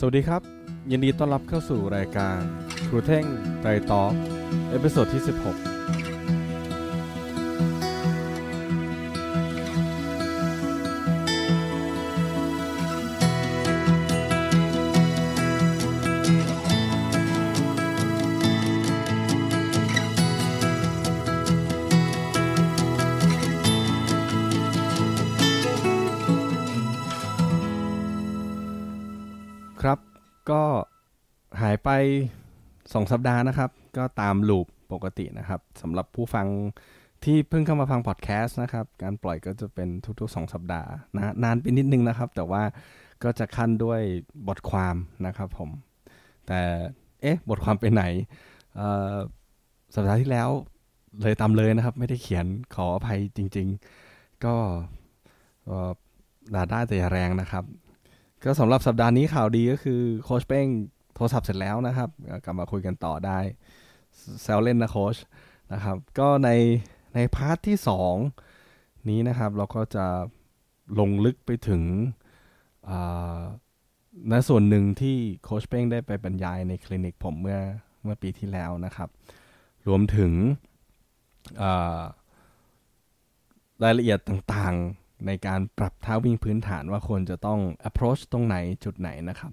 สวัสดีครับ ยินดีต้อนรับเข้าสู่รายการครูเท่งไตรต๊อก episode ที่ 16 2 สัปดาห์นะครับ ก็ตามลูปปกตินะครับสำหรับผู้ฟังที่เพิ่งเข้ามาฟังพอดแคสต์นะครับ การปล่อยก็จะเป็นทุกๆ 2 สัปดาห์นะนานไปนิดนึงนะครับ แต่ว่าก็จะขั้นด้วยบทความนะครับผม แต่เอ๊ะ บทความไปไหนสัปดาห์ที่แล้วเลยตามเลยนะครับ ไม่ได้เขียนขออภัยจริง ๆ ก็ด่าได้แต่แรงนะครับ ก็สำหรับสัปดาห์นี้ข่าวดีก็คือโค้ชเป้ง โทรศัพท์เสร็จแล้วนะครับ กลับมาคุยกันต่อได้แซวเล่นนะโค้ชนะครับ ก็ในใน part ที่ 2 นี้นะครับ เราก็จะลงลึกไปถึงในส่วนหนึ่งที่โค้ชเป้งได้ไปบรรยายในคลินิกผมเมื่อเมื่อปีที่แล้วนะครับ รวมถึงรายละเอียดต่างๆในการปรับท่าวิ่งพื้นฐานว่าควรจะต้อง approach ตรงไหนจุดไหนนะครับ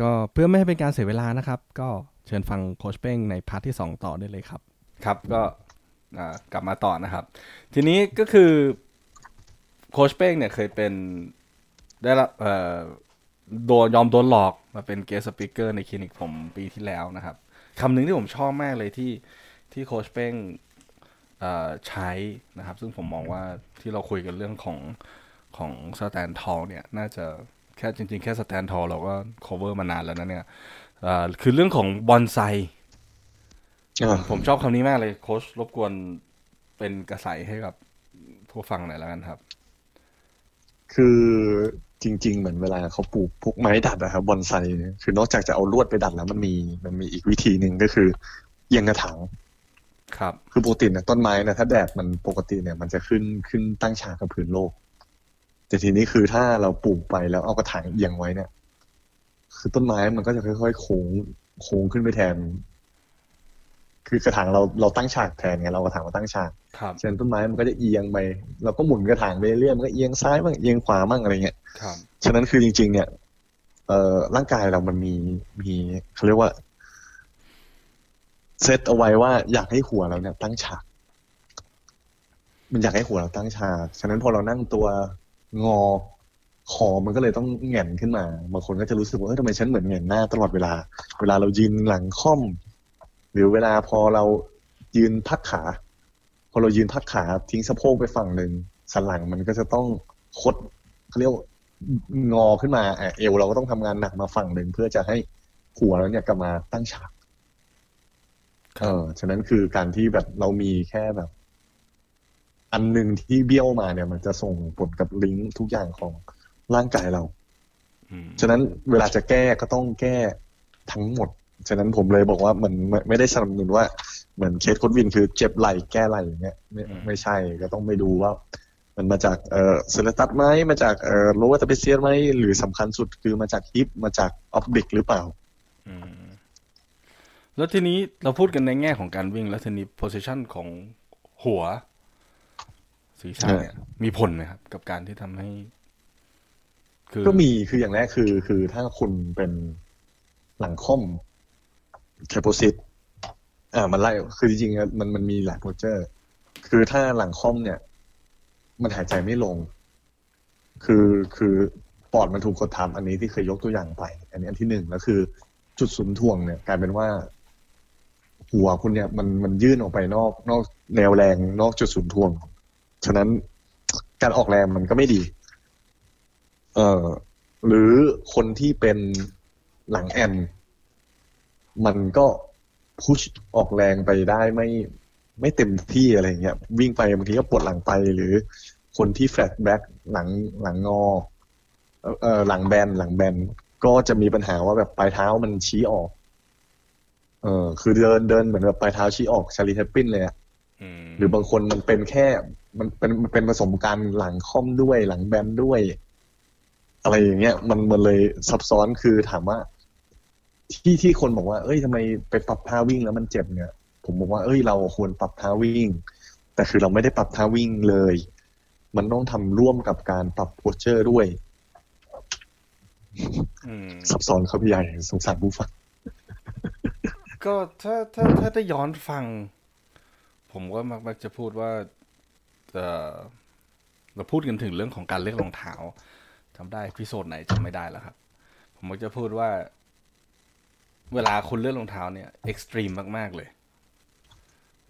ก็เพื่อไม่ให้เป็นการเสียเวลานะครับ ก็เชิญฟังโค้ชเป้งใน part ที่ 2 ต่อได้เลยครับ ครับก็กลับมาต่อนะครับ ทีนี้ก็คือโค้ชเป้งเนี่ยเคยเป็นได้รับโดนยอมโดนหลอกมาเป็น guest speaker ในคลินิกผมปีที่แล้วนะครับคำหนึ่งที่ผมชอบมากเลยที่ที่โค้ชเป้งใช้นะครับ ซึ่งผมมองว่าที่เราคุยกันเรื่องของของ stand tall เนี่ยน่าจะ แค่จริง ๆ แค่ stand tall เราก็ cover มานานแล้วนะเนี่ยเอ่อคือเรื่องของบอนไซผมชอบคำนี้มากเลยโค้ชรบกวนเป็นกระใสให้กับผู้ฟังหน่อยแล้วกันครับ คือจริง ๆ เหมือนเวลาเขาปลูกพวกไม้ดัดอะครับบอนไซเนี่ยคือนอกจากจะเอาลวดไปดัดแล้วมันมีมันมีอีกวิธีหนึ่งก็คือเอียงกระถางครับ คือปกติเนี่ยต้นไม้เนี่ยถ้าแดดมันปกติเนี่ย มันจะขึ้นขึ้นตั้งฉากกับพื้นโลก แต่ทีนี้คือถ้าเราปลูกไปแล้วเอากระถางเอียงไว้เนี่ย คือต้นไม้มันก็จะค่อยๆโค้งโค้งขึ้นไปแทน คือกระถางเราเราตั้งฉากแทนไงเรากระถางมาตั้งฉากครับฉะนั้นต้นไม้มันก็จะเอียงไปเราก็หมุนกระถางไปเรื่อยมันก็เอียงซ้ายบ้างเอียงขวาบ้างอะไรเงี้ยครับฉะนั้นคือจริง ๆ เนี่ยเอ่อร่างกายเรามันมีมีเขาเรียกว่าเซตเอาไว้ว่าอยากให้หัวเราเนี่ย ตั้งฉาก มันอยากให้หัวเราตั้งฉาก ฉะนั้นพอเรานั่งตัว งอคอมันก็เลยต้องแหง่นขึ้นมา บางคนก็จะรู้สึกว่าเฮ้ยทำไมฉันเหมือนแหง่นหน้าตลอดเวลา เวลาเรายืนหลังค่อม หรือเวลาพอเรายืนพักขา พอเรายืนพักขาทิ้งสะโพกไปฝั่งหนึ่งสันหลังมันก็จะต้องคดเขาเรียกว่างอขึ้นมาอะเอวเราก็ต้องทำงานหนักมาฝั่งหนึ่งเพื่อจะให้หัวเราเนี่ยกลับมาตั้งฉาก เออฉะนั้นคือการที่แบบเรามีแค่แบบ อันหนึ่งที่เบี้ยวมาเนี่ย มันจะส่งผลกับลิงก์ทุกอย่างของร่างกายเราอืมฉะนั้นเวลาจะแก้ก็ต้องแก้ทั้งหมด ฉะนั้นผมเลยบอกว่ามันไม่ไม่ได้สนับสนุนว่าเหมือนเคสโค้ชวินคือเจ็บไหล่แก้ไหล่อย่างเงี้ยไม่ไม่ใช่ก็ต้องไปดูว่า มันมาจากเอ่อ serratus ไหมมาจากเอ่อ lower trapezius ไหมหรือสำคัญสุดคือมาจาก hip มาจาก pelvic หรือเปล่าอืมแล้วทีนี้เราพูดกันในแง่ของการวิ่ง แล้วทีนี้ position ของหัว ศีรษะเนี่ยมีผลไหมครับ กับการที่ทำให้ คือก็มีคืออย่างแรกคือ คือถ้าคุณเป็นหลังค่อมแคปโปซิตอ่ามันไล่คือจริงๆอะมันมันมีหลายโปรเจอร์ คือถ้าหลังค่อมเนี่ย มันหายใจไม่ลง คือคือปอดมันถูกกดทับอันนี้ที่เคยยกตัวอย่างไป อันนี้อันที่หนึ่งแล้วคือ จุดศูนย์ถ่วงเนี่ยกลายเป็นว่า หัวคุณเนี่ยมันมันยื่นออกไปนอกนอกแนวแรงนอกจุดศูนย์ถ่วง ฉะนั้นการออกแรงมันก็ไม่ดี เอ่อ หรือคนที่เป็นหลังแอ่นมันก็ push ออกแรงไปได้ไม่ไม่เต็มที่อะไรเงี้ย วิ่งไปบางทีก็ปวดหลังไปหรือ คนที่ flat back หลังหลังงอเอ่อเอ่อหลังแบนหลังแบนก็จะมีปัญหาว่าแบบปลายเท้ามันชี้ออก เออคือเดินเดินเหมือนแบบปลายเท้าชี้ออกชาลี แชปลินเลยอะอืมหรือบางคนมันเป็นแค่ มันเป็นมันเป็นผสมกันหลังค่อมด้วยหลังแบนด้วย อะไรอย่างเงี้ย มันมันเลยซับซ้อนคือถามว่า ที่ที่คนบอกว่า เอ้ยทำไมไปปรับท่าวิ่งแล้วมันเจ็บเนี่ย ผมบอกว่าเอ้ยเราควรปรับท่าวิ่ง แต่คือเราไม่ได้ปรับท่าวิ่งเลย มันต้องทำร่วมกับการปรับโพสเจอร์ด้วยอืมซับซ้อนครับพี่ใหญ่สงสารผู้ฟังก็ถ้าถ้าถ้าได้ย้อนฟัง ผมก็มักมักจะพูดว่า เราพูดกันถึงเรื่องของการเลือกรองเท้าจำได้ episode ไหนจำไม่ได้แล้วครับ ผมมักจะพูดว่า เวลาคุณเลือกรองเท้าเนี่ย extreme มาก ๆ เลย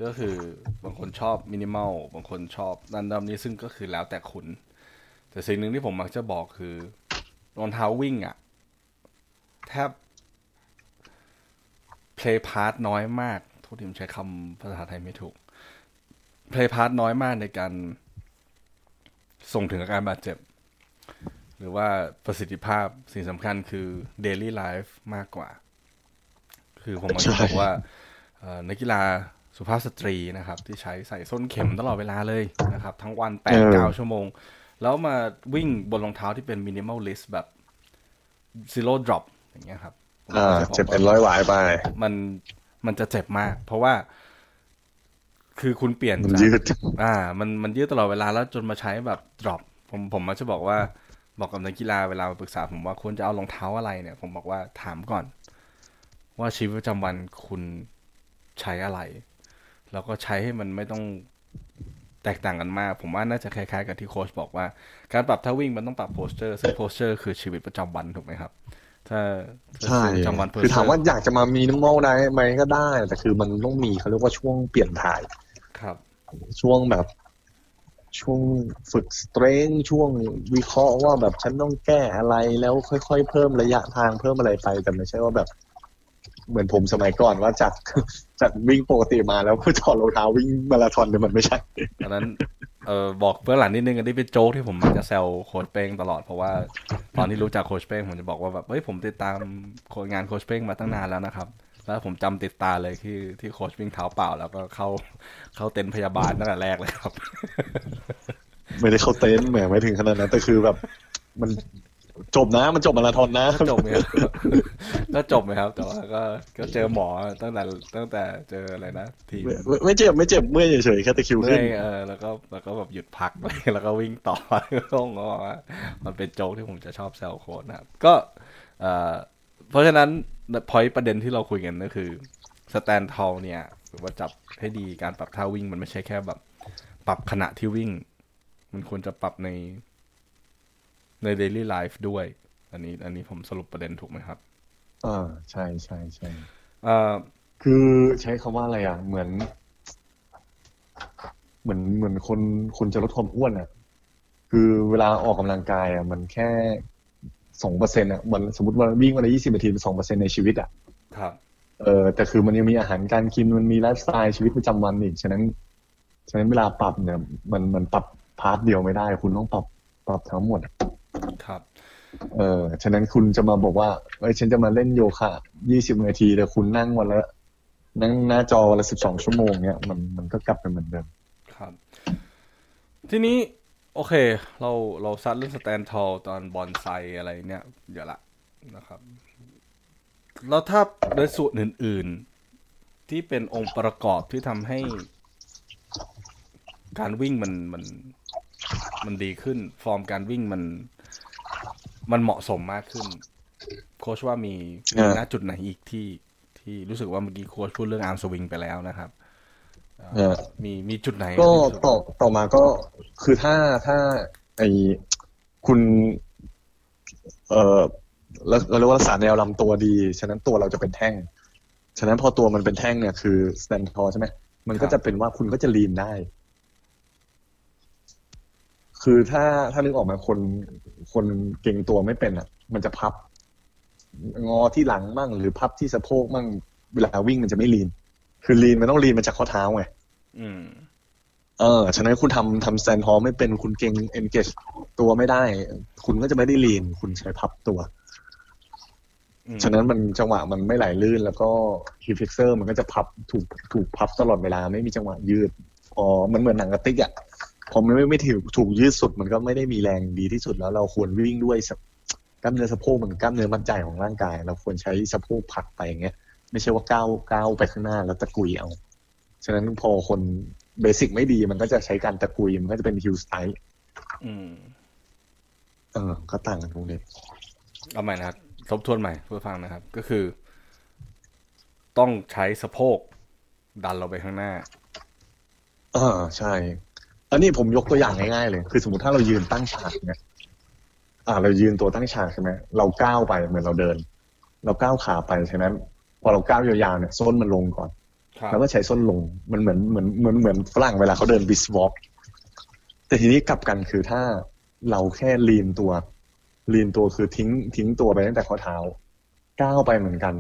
ก็คือบางคนชอบมินิมอลบางคนชอบนันดำนี้ซึ่งก็คือแล้วแต่คุณ แต่สิ่งหนึ่งที่ผมมักจะบอกคือรองเท้าวิ่งอะแทบ play part น้อยมากโทุกทีมใช้คำภาษาไทยไม่ถูก play part น้อยมากในการส่งถึงอาการบาดเจ็บ หรือว่าประสิทธิภาพสิ่งสำคัญคือ daily life มากกว่า คือผมมักจะบอกว่าเอ่อนักกีฬาสุภาพสตรีนะครับ ที่ใช้ใส่ส้นเข็มตลอดเวลาเลยนะครับ ทั้งวันแปเอดอเก้าชั่วโมง แล้วมาวิ่งบนรองเท้าที่เป็น minimal list แบบ zero drop อย่างเงี้ยครับผมอ่าก็จะบอกเจ็บเป็นว่าร้อยหวายไป มันมันจะเจ็บมาก เพราะว่า คือคุณเปลี่ยนมันจากยืดอ่า มันมันยืดตลอดเวลาแล้วจนมาใช้แบบ drop ผมผมมักจะบอกว่าบอกกับนักกีฬาเวลามาปรึกษาผมว่าควรจะเอารองเท้าอะไรเนี่ย ผมบอกว่าถามก่อน ว่าชีวิตประจำวันคุณใช้อะไร แล้วก็ใช้ให้มันไม่ต้องแตกต่างกันมาก ผมว่าน่าจะคล้ายๆกับที่โค้ชบอกว่า การปรับท่าวิ่งมันต้องปรับ posture ซึ่ง posture คือชีวิตประจำวันถูกไหมครับ ถ้าถ้าใช่ชีวิตประจำวันคือถาม posture ว่าอยากจะมามีน้ำมอลได้ไหมก็ได้ แต่คือมันต้องมีเขาเรียกว่าช่วงเปลี่ยนถ่าย ครับ ช่วงแบบช่วงฝึก strength ช่วงวิเคราะห์ว่าแบบฉันต้องแก้อะไรแล้วค่อยๆ เพิ่มระยะทางเพิ่มอะไรไปแต่ไม่ใช่ว่าแบบ เหมือนผมสมัยก่อนว่าจากจากวิ่งปกติมาแล้วก็ถอดรองเท้าวิ่งมาราธอนเนี่ยมันไม่ใช่อันนั้นเออบอกเบื้องหลังนิดนึงอันนี้เป็นโจ๊กที่ผมมักจะแซวโค้ชเป้งตลอดเพราะว่าตอนที่รู้จักโค้ชเป้งผมจะบอกว่าแบบเฮ้ยผมติดตามโค้ชงานโค้ชเป้งมาตั้งนานแล้วนะครับ แล้วผมจำติดตาเลยที่ที่โค้ชวิ่งเท้าเปล่า แล้วก็เข้าเข้าเต็นท์พยาบาลตั้งแต่แรกเลยครับ ไม่ได้เข้าเต็นท์แหมไม่ถึงขนาดนั้นแต่คือแบบมันจบนะมันจบมาราธอนนะก็จบไหมครับก็จบไหมครับแต่ว่าก็ก็เจอหมอตั้งแต่ตั้งแต่เจออะไรนะทีมไม่ไม่ไม่เจ็บไม่เจ็บเมื่อยเฉยๆแค่ตะคริวเมื่ขึ้อนยเออแล้วก็แล้วก็แบบหยุดพักแล้วก็วิ่งต่อก็งงว่ามันเป็นโจ๊กที่ผมจะชอบแซวโค้ดนะครับ ก็เอ่อเพราะฉะนั้น พอยประเด็นที่เราคุยกันก็คือสแตนทอลเนี่ยหรือว่าจับให้ดีการปรับท่าวิ่ง มันไม่ใช่แค่แบบ ปรับขณะที่วิ่ง มันควรจะปรับในใน daily life ด้วย อันนี้ อันนี้ผมสรุปประเด็นถูกไหมครับอ่าใช่ใช่ใช่เอ่อคือใช้คำว่าอะไรอะ เหมือน เหมือนเหมือนคนคนจะลดความอ้วนอะ คือเวลาออกกำลังกายอะ มันแค่ สองเปอร์เซ็นต์อะมันสมมติว่าวิ่งวันละยี่สิบนาทีเป็นสองเปอร์เซ็นต์ในชีวิตอะครับเออแต่คือมันยังมีอาหารการกินมันมีไลฟ์สไตล์ชีวิตประจำวันอีกฉะนั้น ฉะนั้นเวลาปรับเนี่ย มันมันปรับ part เดียวไม่ได้ คุณต้องปรับปรับทั้งหมดครับ เออฉะนั้นคุณจะมาบอกว่าเอ้ยฉันจะมาเล่นโยคะยี่สิบนาทีแต่คุณนั่งวันละนั่งหน้าจอวันละสิบสองชั่วโมงเนี่ยมันมันก็กลับไปเหมือนเดิมครับ ทีนี้ โอเค เราเราซัดเรื่อง stand tall ต้นบอนไซอะไรเนี่ยเดี๋ยวละนะครับ แล้วถ้าโดยส่วนอื่น ๆ ที่เป็นองค์ประกอบที่ทำให้ การวิ่งมันมันมันดีขึ้น ฟอร์มการวิ่งมัน มันเหมาะสมมากขึ้น โค้ชว่ามีมีอ่าณจุดไหนอีกที่ที่รู้สึกว่าเมื่อกี้โค้ชพูดเรื่องอาร์มสวิงไปแล้วนะครับเออ มีมีจุดไหน ก็ที่รู้สึต่อต่อมาก็คือถ้าถ้าไอคุณ เออแล้วเราเรียกว่ารักษาแนวลำตัวดี ฉะนั้นตัวเราจะเป็นแท่ง ฉะนั้นพอตัวมันเป็นแท่งเนี่ยคือสแตนทอใช่ไหมมันก็จะเป็นว่าคุณก็จะลีนได้ คือถ้าถ้านึกออกมาคนคนเก่งตัวไม่เป็นอะ มันจะพับ งอที่หลังบ้างหรือพับที่สะโพกบ้างเวลาวิ่งมันจะไม่ลีน คือลีนมันต้องลีนมาจากข้อเท้าไงอืมเออ ฉะนั้นคุณทำทำสแตนฮอลไม่เป็นคุณเก่ง engage ตัวไม่ได้ คุณก็จะไม่ได้ลีน คุณใช้พับตัวอืมฉะนั้นมันจังหวะมันไม่ไหลลื่น แล้วก็ hip flexor มันก็จะพับถูกถูกพับตลอดเวลาไม่มีจังหวะยืดพอมันเหมือนหนังกระติกอะพอมันไม่ไม่ถูกถูกยืดสุด มันก็ไม่ได้มีแรงดีที่สุดแล้ว เราควรวิ่งด้วยกล้ามเนื้อสะโพกมันกล้ามเนื้อมัดใจของร่างกาย เราควรใช้สะโพกผลักไปอย่างเงี้ย ไม่ใช่ว่าก้าวก้าวไปข้างหน้าแล้วตะกุยเอา ฉะนั้นพอคนเบสิกไม่ดีมันก็จะใช้การตะกุย มันก็จะเป็นฮิลสไตล์อืม เออ ก็ต่างกันตรงนี้เอาใหม่นะครับทบทวนใหม่เพื่อฟังนะครับ ก็คือ ต้องใช้สะโพกดันเราไปข้างหน้า เออใช่ อันนี้ผมยกตัวอย่างง่ายๆเลย คือสมมติถ้าเรายืนตั้งฉากเนี่ย อ่า เรายืนตัวตั้งฉากใช่ไหมเราก้าวไปเหมือนเราเดิน เราก้าวขาไปฉะนั้น พอเราก้าวยาวๆเนี่ยส้นมันลงก่อนครับแล้วก็ใช้ส้นลงมันเหมือนเหมือนเหมือนเหมือนฝรั่งเวลาเขาเดินบิสวอล์กแต่ทีนี้กลับกันคือถ้าเราแค่ลีนตัวลีนตัวคือทิ้ง ทิ้งตัวไปตั้งแต่ข้อเท้า ก้าวไปเหมือนกัน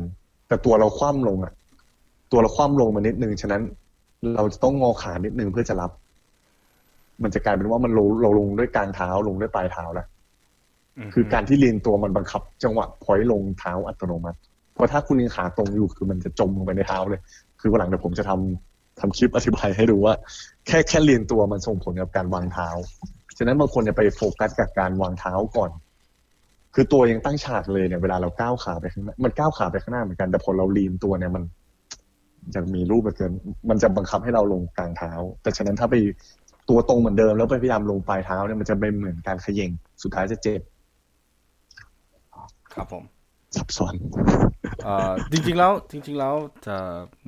แต่ตัวเราคว่ำลงอะตัวเราคว่ำลงมานิดนึงฉะนั้น เราจะต้องงอขานิดนึงเพื่อจะรับ มันจะกลายเป็นว่ามันลงเราลงด้วยกลางเท้าลงด้วยปลายเท้าแล้วคือการที่ลีนตัวมันบังคับ จังหวะพอยต์ลงเท้าอัตโนมัติเพ ราะถ้าคุณยังขาตรงอยู่คือมันจะจมลงไปในเท้าเลย คือวันหลังเดี๋ยวผมจะทำทำคลิปอธิบายให้ดูว่า แค่แค่ลีนตัวมันส่งผลกับการวางเท้า ฉะนั้นบางคนจะไปโฟกัสกับการวางเท้าก่อน คือตัวยังตั้งฉากเลยเนี่ยเวลาเราก้าวขาไปข้างหน้ามันก้าวขาไปข้างหน้าเหมือนกันแต่พอเราลีนตัวเนี่ยมันจะมีรูปเหลือเกิน มันจะบังคับให้เราลงกลางเท้า แต่ฉะนั้นถ้าไปตัวตรงเหมือนเดิม แล้วไปพยายามลงปลายเท้าเนี่ยมันจะเป็นเหมือนการเขย่งสุดท้ายจะเจ็บ ครับผมซับซ้อนเอ่อ จริงๆแล้วจริง ๆ แล้วจะ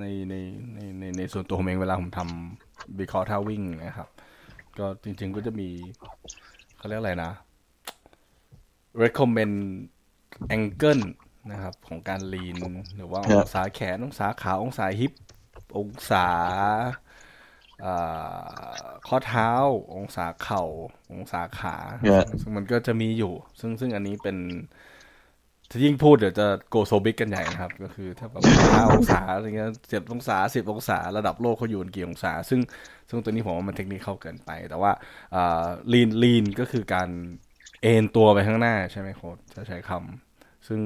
ในในในในในส่วนตัวผมเองเวลาผมทำวิเคราะห์ท่าวิ่งนะครับ ก็จริง ๆ ก็จะมีเขาเรียกอะไรนะ recommend angle นะครับ ของการลีน หรือว่าครัอบงศาแขนองศาขาองศาฮิป องศาอ่าข้อเท้า องศาเข่า องศาขาเนี่ยซึ่งมันก็จะมีอยู่ ซึ่งซึ่งอันนี้เป็น ถ้ายิ่งพูดเดี๋ยวจะโกโซบิกกันใหญ่นะครับ ก็คือถ้าแบบห้าองศาอะไรเงี้ยเจ็ดองศาสิบองศาระดับโลกเขาอยู่กันกี่องศา ซึ่งซึ่งตัวนี้ผมว่ามันเทคนิคเข้าเกินไป แต่ว่าอ่าลีนลีนก็คือการเอ็นตัวไปข้างหน้าใช่ไหมโค้ดจะใช้คำซึ่ง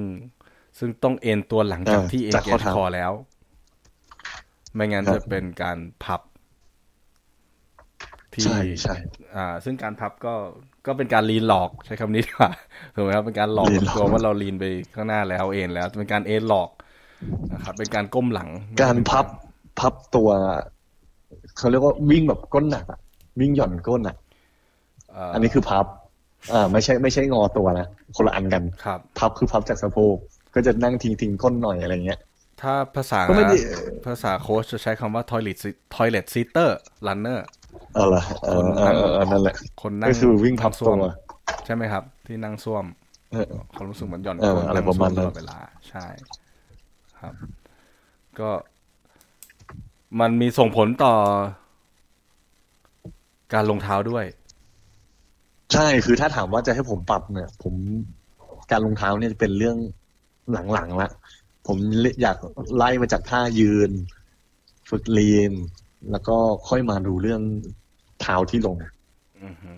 ซึ่งต้องเอ็นตัวหลังจากอ่าที่เอ็นจากเกข้อจเท้าคอแล้ว ไม่งั้นครับจะเป็นการพับที่ใช่ใช่อ่า ซึ่งการพับก็ ก็เป็นการลีนหลอกใช้คำนี้ดีกว่าถูกไหมครับเป็นการหลอกลีนหลอกตัวว่าเราลีนไปข้างหน้าแล้วเอ็นแล้วเป็นการเอ็นหลอกนะครับ เป็นการก้มหลัง การพับพับตัวเขาเรียกว่าวิ่งแบบก้นหนักอะวิ่งหย่อนก้นอะเอ่ออันนี้คือพับ อ่า ไม่ใช่ไม่ใช่งอตัวนะคนละอันกันครับ พับคือพับจากสะโพกก็จะนั่งทิ้งทิ้งก้นหน่อยอะไรเงี้ยถ้าภาษาก็ไม่ได้ภาษาโค้ชจะใช้คำว่า toilet sit- toilet sitter runner เออเหรอเออเออเออเออนั่นแหละ คนนั่งก็คือวิ่งพับส้วมตัวใช่ไหมครับ ที่นั่งส้วมเออความรู้สึกเหมือนหย่อนเออก้นอะไรนั่งประมาณส้วนั้นตลอดเวลา ใช่ครับ ก็มันมีส่งผลต่อ การลงเท้าด้วย ใช่คือถ้าถามว่าจะให้ผมปรับเนี่ย ผมการรองเท้าเนี่ยจะเป็นเรื่องหลังๆละผมอยากไล่มาจากท่ายืน ฝึกลีน แล้วก็ค่อยมาดูเรื่องเท้าที่ลงอือฮึ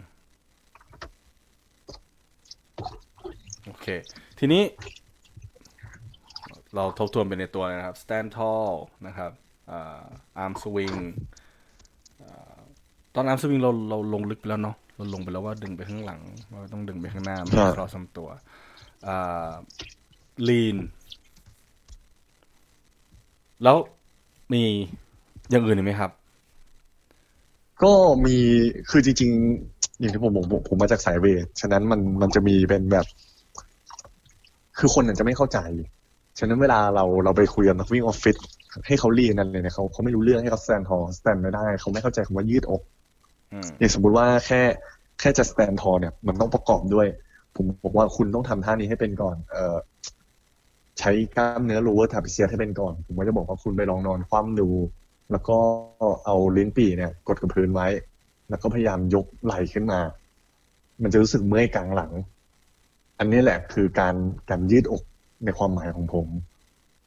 โอเค ทีนี้ เราทบทวนไปในตัวนะครับ stand tall นะครับอ่า arm swing อ่าตอน arm swing เราเราลงลึกไปแล้วเนาะเราลงไปแล้วว่าดึงไปข้างหลังว่าต้องดึงไปข้างหน้าไม่ครัให้บครอสลำตัวอ่า lean แล้วมี อย่างอื่นอีกไหมครับ ก็มีคือจริง ๆ อย่างที่ผมบอกผมผมมาจากสายเวทฉะนั้นมันมันจะมีเป็นแบบ คือคนอาจจะไม่เข้าใจฉะนั้นเวลาเราเราไปคุยกับนักวิ่งออฟฟิศให้เขา lean นั่นเลยเนี่ยเขาเขาไม่รู้เรื่องให้เขา stand tall stand ไม่ได้ เขาไม่เข้าใจคำว่ายืดอกอืมอย่างสมมุติว่าแค่แค่จะ stand tall เนี่ย มันต้องประกอบด้วย ผมบอกว่าคุณต้องทำท่านี้ให้เป็นก่อน เอ่อใช้กล้ามเนื้อ lower trapezius ให้เป็นก่อน ผมก็จะบอกว่าคุณไปลองนอนคว่ำดู แล้วก็เอาลิ้นปี่เนี่ยกดกับพื้นไว้ แล้วก็พยายามยกไหล่ขึ้นมา มันจะรู้สึกเมื่อยกลางหลัง อันนี้แหละคือการการยืดอกในความหมายของผม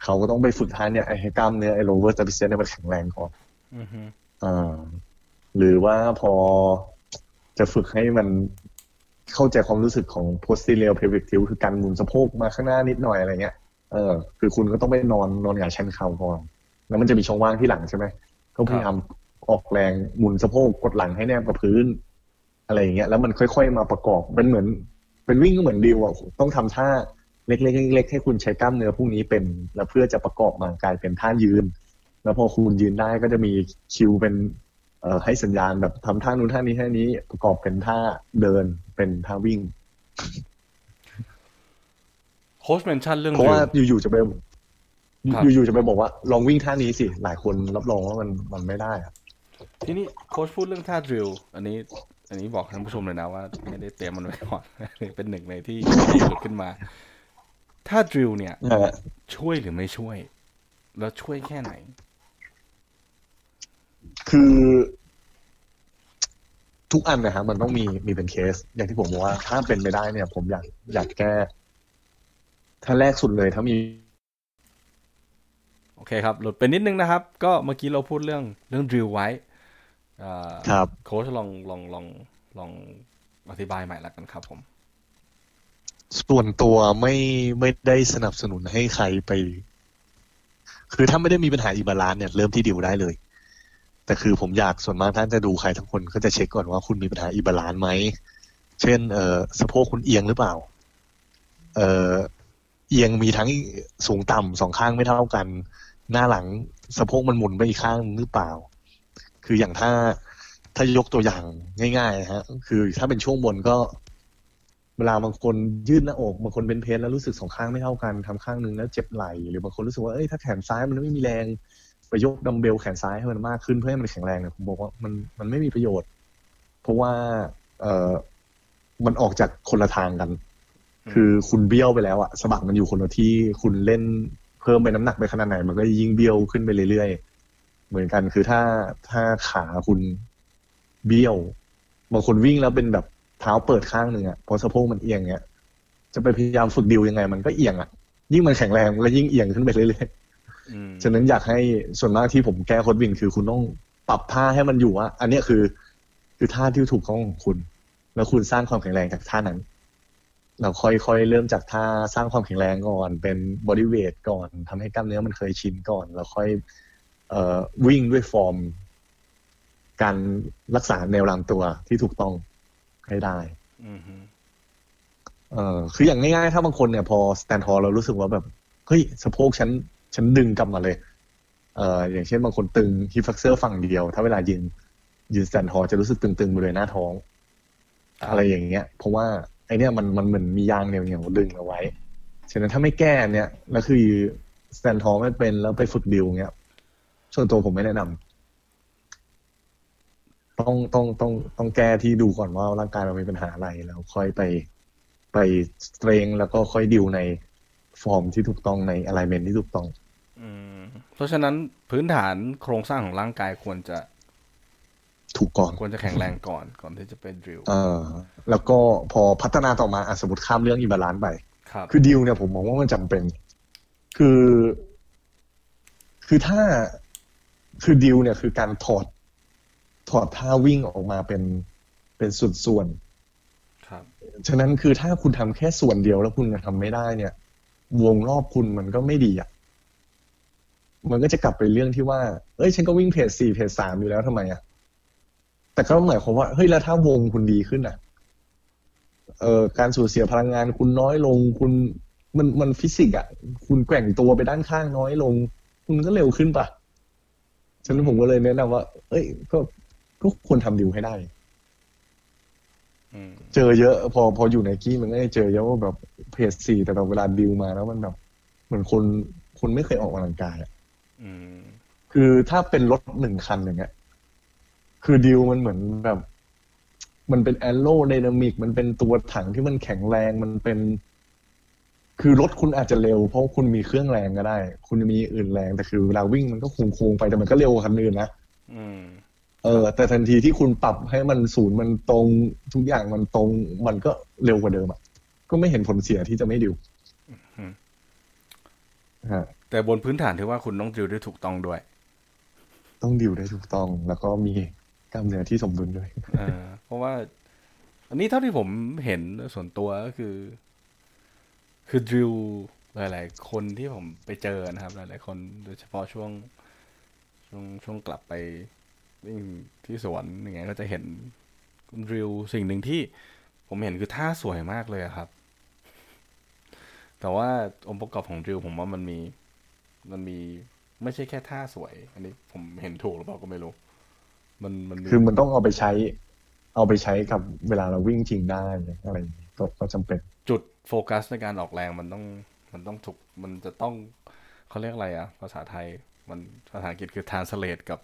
เขาก็ต้องไปฝึกท่าเนี่ยไอ้ให้กล้ามเนื้อไอ้ lower trapezius เนี่ยมันแข็งแรงก่อนอือฮึอ่าหรือว่าพอจะฝึกให้มันเข้าใจความรู้สึกของ posterior pelvic tilt คือการหมุนสะโพกมาข้างหน้านิดหน่อยอะไรเงี้ย เออ คือคุณก็ต้องไปนอนนอนหงายชันเข่าก่อน แล้วมันจะมีช่องว่างที่หลังใช่ไหมก็พยายามออกแรงหมุนสะโพกกดหลังให้แนบกับพื้น อะไรอย่างเงี้ย แล้วมันค่อยๆมาประกอบเป็นเหมือน เป็นวิ่งก็เหมือนดิวอะต้องทำท่าเล็กๆเล็กๆให้คุณใช้กล้ามเนื้อพวกนี้เป็น แล้วเพื่อจะประกอบมากลายเป็นท่ายืน แล้วพอคุณยืนได้ก็จะมีคิวเป็นเอ่อให้สัญญาณแบบทำท่านู้นท่านี้ท่านี้ประกอบเป็นท่าเดินเป็นท่าวิ่งโค้ชเมนชั่นเรื่องเพราะว่า drill อยู่ๆจะไปครับ อยู่ๆจะไปบอกว่าลองวิ่งท่านี้สิ หลายคนรับรองว่ามันมันไม่ได้อะทีนี้โค้ชพูดเรื่องท่า drill อันนี้ อันนี้บอกท่านผู้ชมเลยนะว่าไม่ได้เตรียมมันไว้ก่อนเป็นหนึ่งในที่ที่หลุดขึ้นมาท่า drill เนี่ยนั่นแหละช่วยหรือไม่ช่วย แล้วช่วยแค่ไหน คือทุกอันนะฮะมันต้องมีมีเป็นเคส อย่างที่ผมบอกว่าถ้าเป็นไม่ได้เนี่ย ผมอยากอยากแก้ถ้าแรกสุดเลยถ้ามี โอเคครับ หลุดไปนิดนึงนะครับ ก็เมื่อกี้เราพูดเรื่องเรื่อง drill ไว้อ่าครับโค้ชลองลองลองลองอธิบายใหม่ละกันครับผม ส่วนตัวไม่ไม่ได้สนับสนุนให้ใครไป คือถ้าไม่ได้มีปัญหา imbalance เนี่ยเริ่มที่ drill ได้เลย แต่คือผมอยากส่วนมากท่านจะดูใครทั้งคนก็จะเช็คก่อนว่าคุณมีปัญหา imbalance ไหม เช่น เออสะโพกคุณเอียงหรือเปล่า เออเอียงมีทั้งสูงต่ำสองข้างไม่เท่ากัน หน้าหลังสะโพกมันหมุนไปอีกข้างหรือเปล่า คืออย่างถ้าถ้ายกตัวอย่างง่ายๆนะฮะ คือถ้าเป็นช่วงบนก็ เวลาบางคนยืดหน้าอกบางคนเป็นเพนแล้วรู้สึกสองข้างไม่เท่ากันทำข้างนึงแล้วเจ็บไหล่หรือบางคนรู้สึกว่าเอ้ยถ้าแขนซ้ายมันไม่มีแรงไปยกดัมเบลแขนซ้ายให้มันมากขึ้นเพื่อให้มันแข็งแรงเนี่ยผมบอกว่ามันมันไม่มีประโยชน์ เพราะว่า เออมันออกจากคนละทางกัน คือคุณเบี้ยวไปแล้วอะสะบักมันอยู่คนละที่คุณเล่น เพิ่มไปน้ำหนักไปขนาดไหน มันก็ยิ่งเบี้ยวขึ้นไปเรื่อยๆ เหมือนกันคือถ้าถ้าขาคุณเบี้ยวบางคนวิ่งแล้วเป็นแบบเท้าเปิดข้างหนึ่งอะเพราะสะโพกมันเอียงเงี้ยจะไปพยายามฝึกดิวยังไง มันก็เอียงอะยิ่งมันแข็งแรงแล้วยิ่งเอียงขึ้นไปเรื่อยอืมๆฉะนั้นอยากให้ส่วนมากที่ผมแก้โค้ชวิ่งคือคุณต้องปรับท่าให้มันอยู่ว่าอันเนี้ยคือ คือท่าที่ถูกต้องของคุณ แล้วคุณสร้างความแข็งแรงจากท่านั้น เราค่อยๆเริ่มจากท่าสร้างความแข็งแรงก่อน เป็น bodyweight ก่อนทำให้กล้ามเนื้อมันเคยชินก่อนแล้วค่อยเอ่อวิ่งด้วยฟอร์ม การรักษาแนวลำตัวที่ถูกต้องให้ได้อืมฮึเอ่อคืออย่างง่ายๆ ถ้าบางคนเนี่ยพอ stand tall เรารู้สึกว่าแบบ เฮ้ยสะโพกฉันฉันดึงกลับมาเลย เอ่ออย่างเช่นบางคนตึง hip flexor ฝั่งเดียว ถ้าเวลายืนยืน stand tall จะรู้สึกตึงๆบริเวณหน้าท้อง อะไรอย่างเงี้ย เพราะว่า ไอเนี้ยมันมันเหมือนมียางเหนียวเหนียวๆดึงเอาไว้ ฉะนั้นถ้าไม่แก้เนี่ยแล้วคือ stand tall ไม่เป็นแล้วไปฝึก drill เงี้ยส่วนตัวผมไม่แนะนำต้องต้องต้องต้องแก้ที่ดูก่อนว่าร่างกายเรามีปัญหาอะไรแล้วค่อยไปไป strength แล้วก็ค่อย drill ในฟอร์มที่ถูกต้องใน alignment ที่ถูกต้อง อืม เพราะฉะนั้นพื้นฐานโครงสร้างของร่างกายควรจะ ถูกก่อนควรจะแข็งแรงก่อนก่อนที่จะเป็น drill เออแล้วก็พอพัฒนาต่อมาอะสมมติข้ามเรื่อง imbalance ไปครับคือ drill เนี่ยผมมองว่ามันจำเป็น คือ คือถ้าคือ drill เนี่ยคือการถอด ถอดท่าวิ่งออกมาเป็นเป็นส่วนครับๆฉะนั้นคือถ้าคุณทำแค่ส่วนเดียวแล้วคุณยังทำไม่ได้เนี่ย วงรอบคุณมันก็ไม่ดีอะมันก็จะกลับไปเรื่องที่ว่า เอ้ย ฉันก็วิ่งเพจสี่เพจสามอยู่แล้วทำไมอะ แต่ก็หมายความว่าเฮ้ยแล้วถ้าวงคุณดีขึ้นอะเอ่อการสูญเสียพลังงานคุณน้อยลง คุณมันมันฟิสิกส์อะ คุณแกว่งตัวไปด้านข้างน้อยลง คุณก็เร็วขึ้นปะฉะนั้นผมก็เลยแนะนำว่า เอ้ยก็ก็ควรทำดิวให้ได้อืมเจอเยอะ พอพออยู่ในกี้มันก็จะเจอเยอะว่าแบบเพจสี่แต่แบบเวลาดิวมาแล้วมันแบบเหมือนคนคนไม่เคยออกกำลังกายอะอืมคือถ้าเป็นรถหนึ่งคันอย่างเงี้ย คือดิวมันเหมือนแบบ มันเป็นแอโรไดนามิกมันเป็นตัวถังที่มันแข็งแรงมันเป็น คือรถคุณอาจจะเร็ว เพราะคุณมีเครื่องแรงก็ได้ คุณมีอื่นแรงแต่คือเวลาวิ่งมันก็โค้งๆไปแต่มันก็เร็วกว่าคันอื่นนะอืมเออ แต่ทันทีที่คุณปรับให้มันศูนย์มันตรงทุกอย่างมันตรง มันก็เร็วกว่าเดิมอะก็ไม่เห็นผลเสียที่จะไม่ดิวอืมฮะแต่บนพื้นฐานที่ว่าคุณต้อง drill ได้ถูกต้องด้วย ต้องดิวได้ถูกต้อง แล้วก็มี กล้ามเนื้อที่สมดุลด้วยเพราะว่า อันนี้เท่าที่ผมเห็นส่วนตัวก็คือ คือ drill หลาย ๆ คนที่ผมไปเจอนะครับ หลาย ๆ คนโดยเฉพาะช่วง ช่วงช่วงกลับไปวิ่งที่สวนอย่างเงี้ยก็จะเห็นคุณ drill สิ่งหนึ่งที่ผมเห็นคือท่าสวยมากเลยครับ แต่ว่าองค์ประกอบของดริลผมว่ามันมี มันมีไม่ใช่แค่ท่าสวย อันนี้ผมเห็นถูกหรือเปล่าก็ไม่รู้ มันมันคือมันต้องเอาไปใช้ เอาไปใช้กับเวลาเราวิ่งจริงได้อะไรก็ก็จำเป็น จุดโฟกัสในการออกแรงมันต้องมันต้องถูกมันจะต้องเขาเรียกอะไรอะภาษาไทยมันภาษาอังกฤษคือ translate กับ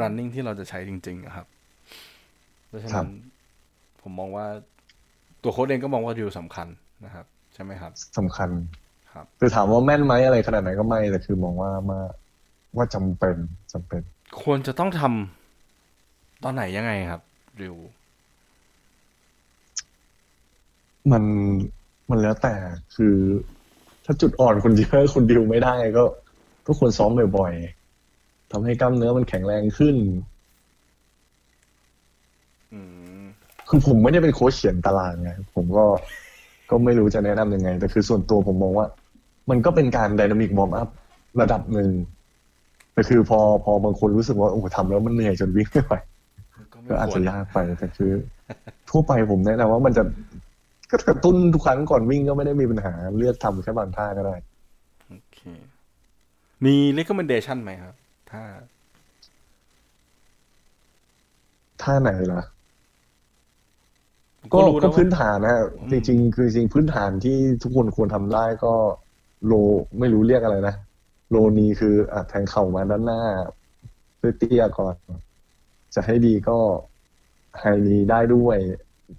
running ที่เราจะใช้จริงๆครับเพราะฉะนั้นผมมองว่าตัวโค้ดเองก็มองว่าดิวสำคัญนะครับ ใช่ไหมครับสำคัญครับคือถามว่าแม่นไหมอะไรขนาดไหนก็ไม่แต่คือมองว่ามาว่าจำเป็นจำเป็น ควรจะต้องทำ ตอนไหนยังไงครับดิวมันมันแล้วแต่คือ ถ้าจุดอ่อนคนเยอะคนดิวไม่ได้ก็ก็ควรซ้อมบ่อยๆทำให้กล้ามเนื้อมันแข็งแรงขึ้นคือผมไม่ได้เป็นโค้ชเขียนตารางไงผมก็ก็ไม่รู้จะแนะนํำยังไง แต่คือส่วนตัวผมมองว่า มันก็เป็นการดินามิกมอมอัพระดับหนึ่งแต่คือพอพอบางคนรู้สึกว่าโอ้ทำแล้วมันเหนื่อยจนวิ่งไม่ไหว ก็อาจจะยากไปแต่คือ ทั่วไปผมแนะนำว่ามันจะก็กระตุ้นทุกครั้งก่อนวิ่งก็ไม่ได้มีปัญหาเลือกทำแค่บางท่าก็ได้โอเคมี recommendation ไหมครับ ถ้า ท่าไหนล่ะก็ก็พื้นฐานนะจริง ๆ คือจริงพื้นฐานที่ทุกคนควรทำได้ก็ low ไม่รู้เรียกอะไรนะ low knee คืออะแทงเข่ามาด้านหน้าเตี้ยก่อน จะให้ดีก็ high knee ได้ด้วย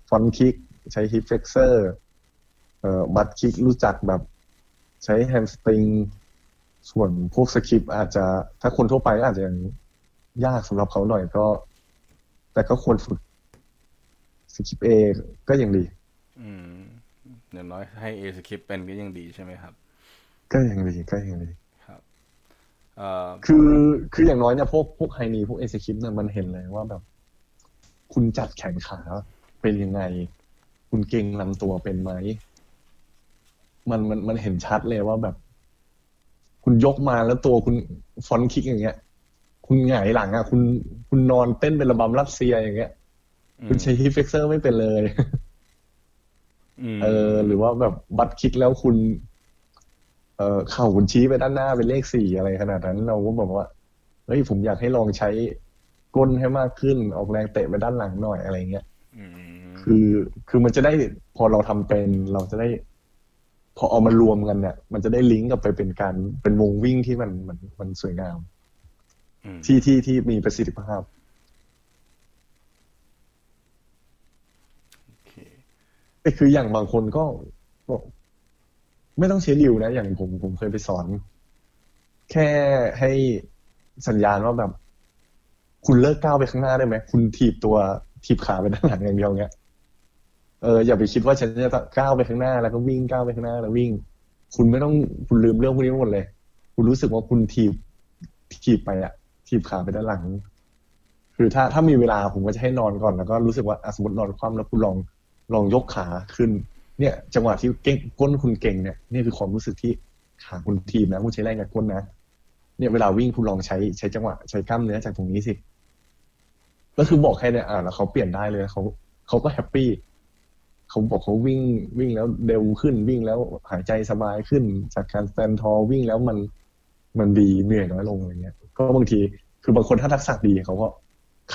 front kick ใช้ hip flexor เอ่อ butt kick รู้จักแบบ ใช้ hamstring ส่วนพวก skip อาจจะถ้าคนทั่วไปอาจจะยังยากสำหรับเขาหน่อยก็ แต่ก็ควรฝึกสคริปเอก็ยังดี อืมอย่างน้อยให้เอสคริปเป็นก็ยังดีใช่ไหมครับ ก็ยังดีก็ยังดี ครับเอ่อคือคืออย่างน้อยเนี่ยพวกพวกไฮนีพวกเอสคริปเนี่ยมันเห็นเลยว่าแบบ คุณจัดแขนขาเป็นยังไง คุณเก่งลำตัวเป็นไหมมันมันมันเห็นชัดเลยว่าแบบ คุณยกมาแล้วตัวคุณ front kick อย่างเงี้ย คุณหงายหลังอะ คุณคุณนอนเต้นเป็นระบำรัสเซียอย่างเงี้ย คุณใช้ hip flexor ไม่เป็นเลยเออ หรือว่าแบบ butt kick แล้วคุณ เออเข่าคุณชี้ไปด้านหน้าเป็นเลขสี่อะไรขนาดนั้น เราก็บอกว่าเฮ้ยผมอยากให้ลองใช้ก้นให้มากขึ้น ออกแรงเตะไปด้านหลังหน่อยอะไรเงี้ยคือคือมันจะได้พอเราทำเป็นเราจะได้ พอเอามารวมกันเนี่ย มันจะได้ลิงก์กับไปเป็นการเป็นวงวิ่งที่มันมันมันสวยงามที่ที่ที่มีประสิทธิภาพแต่คืออย่างบางคนก็ ไม่ต้องเช็ดิวนะอย่างผมผมเคยไปสอน แค่ให้สัญญาณว่าแบบ คุณเลิกก้าวไปข้างหน้าได้ไหมคุณถีบตัวถีบขาไปด้านหลังอย่างเดียวเงี้ยเอออย่าไปคิดว่าฉันจะก้าวไปข้างหน้าแล้วก็วิ่งก้าวไปข้างหน้าแล้ววิ่ง คุณไม่ต้องคุณลืมเรื่องพวกนี้หมดเลย คุณรู้สึกว่าคุณถีบถีบไปอะถีบขาไปด้านหลังคือถ้าถ้ามีเวลาผมก็จะให้นอนก่อนแล้วก็รู้สึกว่าสมมตินอนคว่ำแล้วคุณลองลองยกขาขึ้น เนี่ยจังหวะที่เก่งก้นคุณเก่งเนี่ยนี่คือความรู้สึกที่ขาคุณทีมนะคุณใช้แรงกับก้นนะเนี่ยเวลาวิ่งคุณลองใช้ใช้จังหวะใช้กล้ามเนื้อจากตรงนี้สิก็คือบอกแค่เนี่ยอ่าแล้วเขาเปลี่ยนได้เลยเขาเขาก็แฮปปี้เขาบอกเขาวิ่งวิ่งแล้วเร็วขึ้นวิ่งแล้วหายใจสบายขึ้น จากการสแตนทอวิ่งแล้วมันมันดีเหนื่อยน้อยลงอะไรเงี้ย ก็บางทีคือบางคนถ้าทักษะดีเขาก็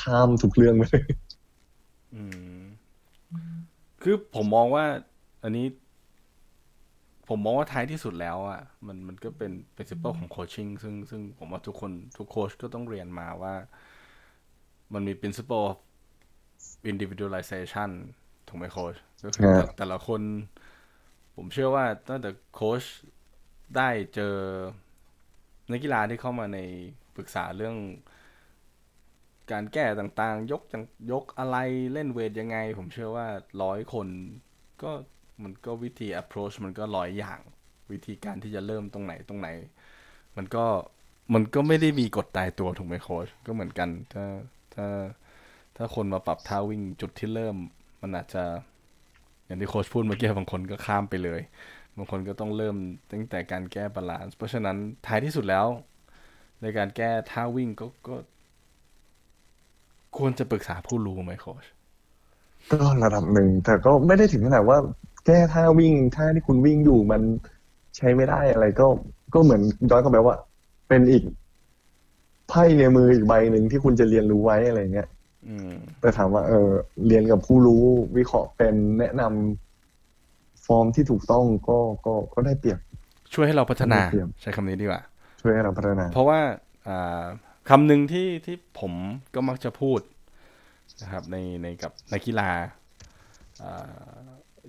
ข้ามทุกเรื่องไปเลยคือผมมองว่า อันนี้ ผมมองว่าท้ายที่สุดแล้วอะมันมันก็เป็น principle ของโคชชิ่งซึ่งซึ่งผมว่าทุกคนทุกโค้ชก็ต้องเรียนมาว่า มันมี principle of individualization ถูกไหมโค้ชก็คือแต่ละคน ผมเชื่อว่าตั้งแต่โค้ชได้เจอนักกีฬาที่เข้ามาในปรึกษาเรื่องการแก้ต่างๆ ยกยกอะไรเล่นเวทยังไง ผมเชื่อว่าร้อยคนก็ มันก็วิธี approach มันก็ร้อยอย่าง วิธีการที่จะเริ่มตรงไหนตรงไหน มันก็มันก็ไม่ได้มีกฎตายตัวถูกไหมโค้ชก็เหมือนกัน ถ้าถ้าถ้าคนมาปรับท่าวิ่งจุดที่เริ่ม มันอาจจะ อย่างที่โค้ชพูดเมื่อกี้บางคนก็ข้ามไปเลย บางคนก็ต้องเริ่มตั้งแต่การแก้ balance เพราะฉะนั้นท้ายที่สุดแล้ว ในการแก้ท่าวิ่งก็ก็ควรจะปรึกษาผู้รู้ไหมโค้ชก็ระดับหนึ่งแต่ก็ไม่ได้ถึงขนาดว่า แก้ท่าวิ่งท่าที่คุณวิ่งอยู่มันใช้ไม่ได้อะไรก็ ก็เหมือนย้อนกลับไปว่า เป็นอีกไพ่ในมืออีกใบหนึ่งที่คุณจะเรียนรู้ไว้อะไรเงี้ยอืมแต่ถามว่า เออ เรียนกับผู้รู้วิเคราะห์เป็นแนะนำฟอร์มที่ถูกต้องก็ก็ก็ได้เปรียบ ช่วยให้เราพัฒนาเตรียมใช้คำนี้ดีกว่า ช่วยให้เราพัฒนา เพราะว่าอ่าคำหนึ่งที่ที่ผมก็มักจะพูดนะครับ ในในกับนักกีฬาอ่า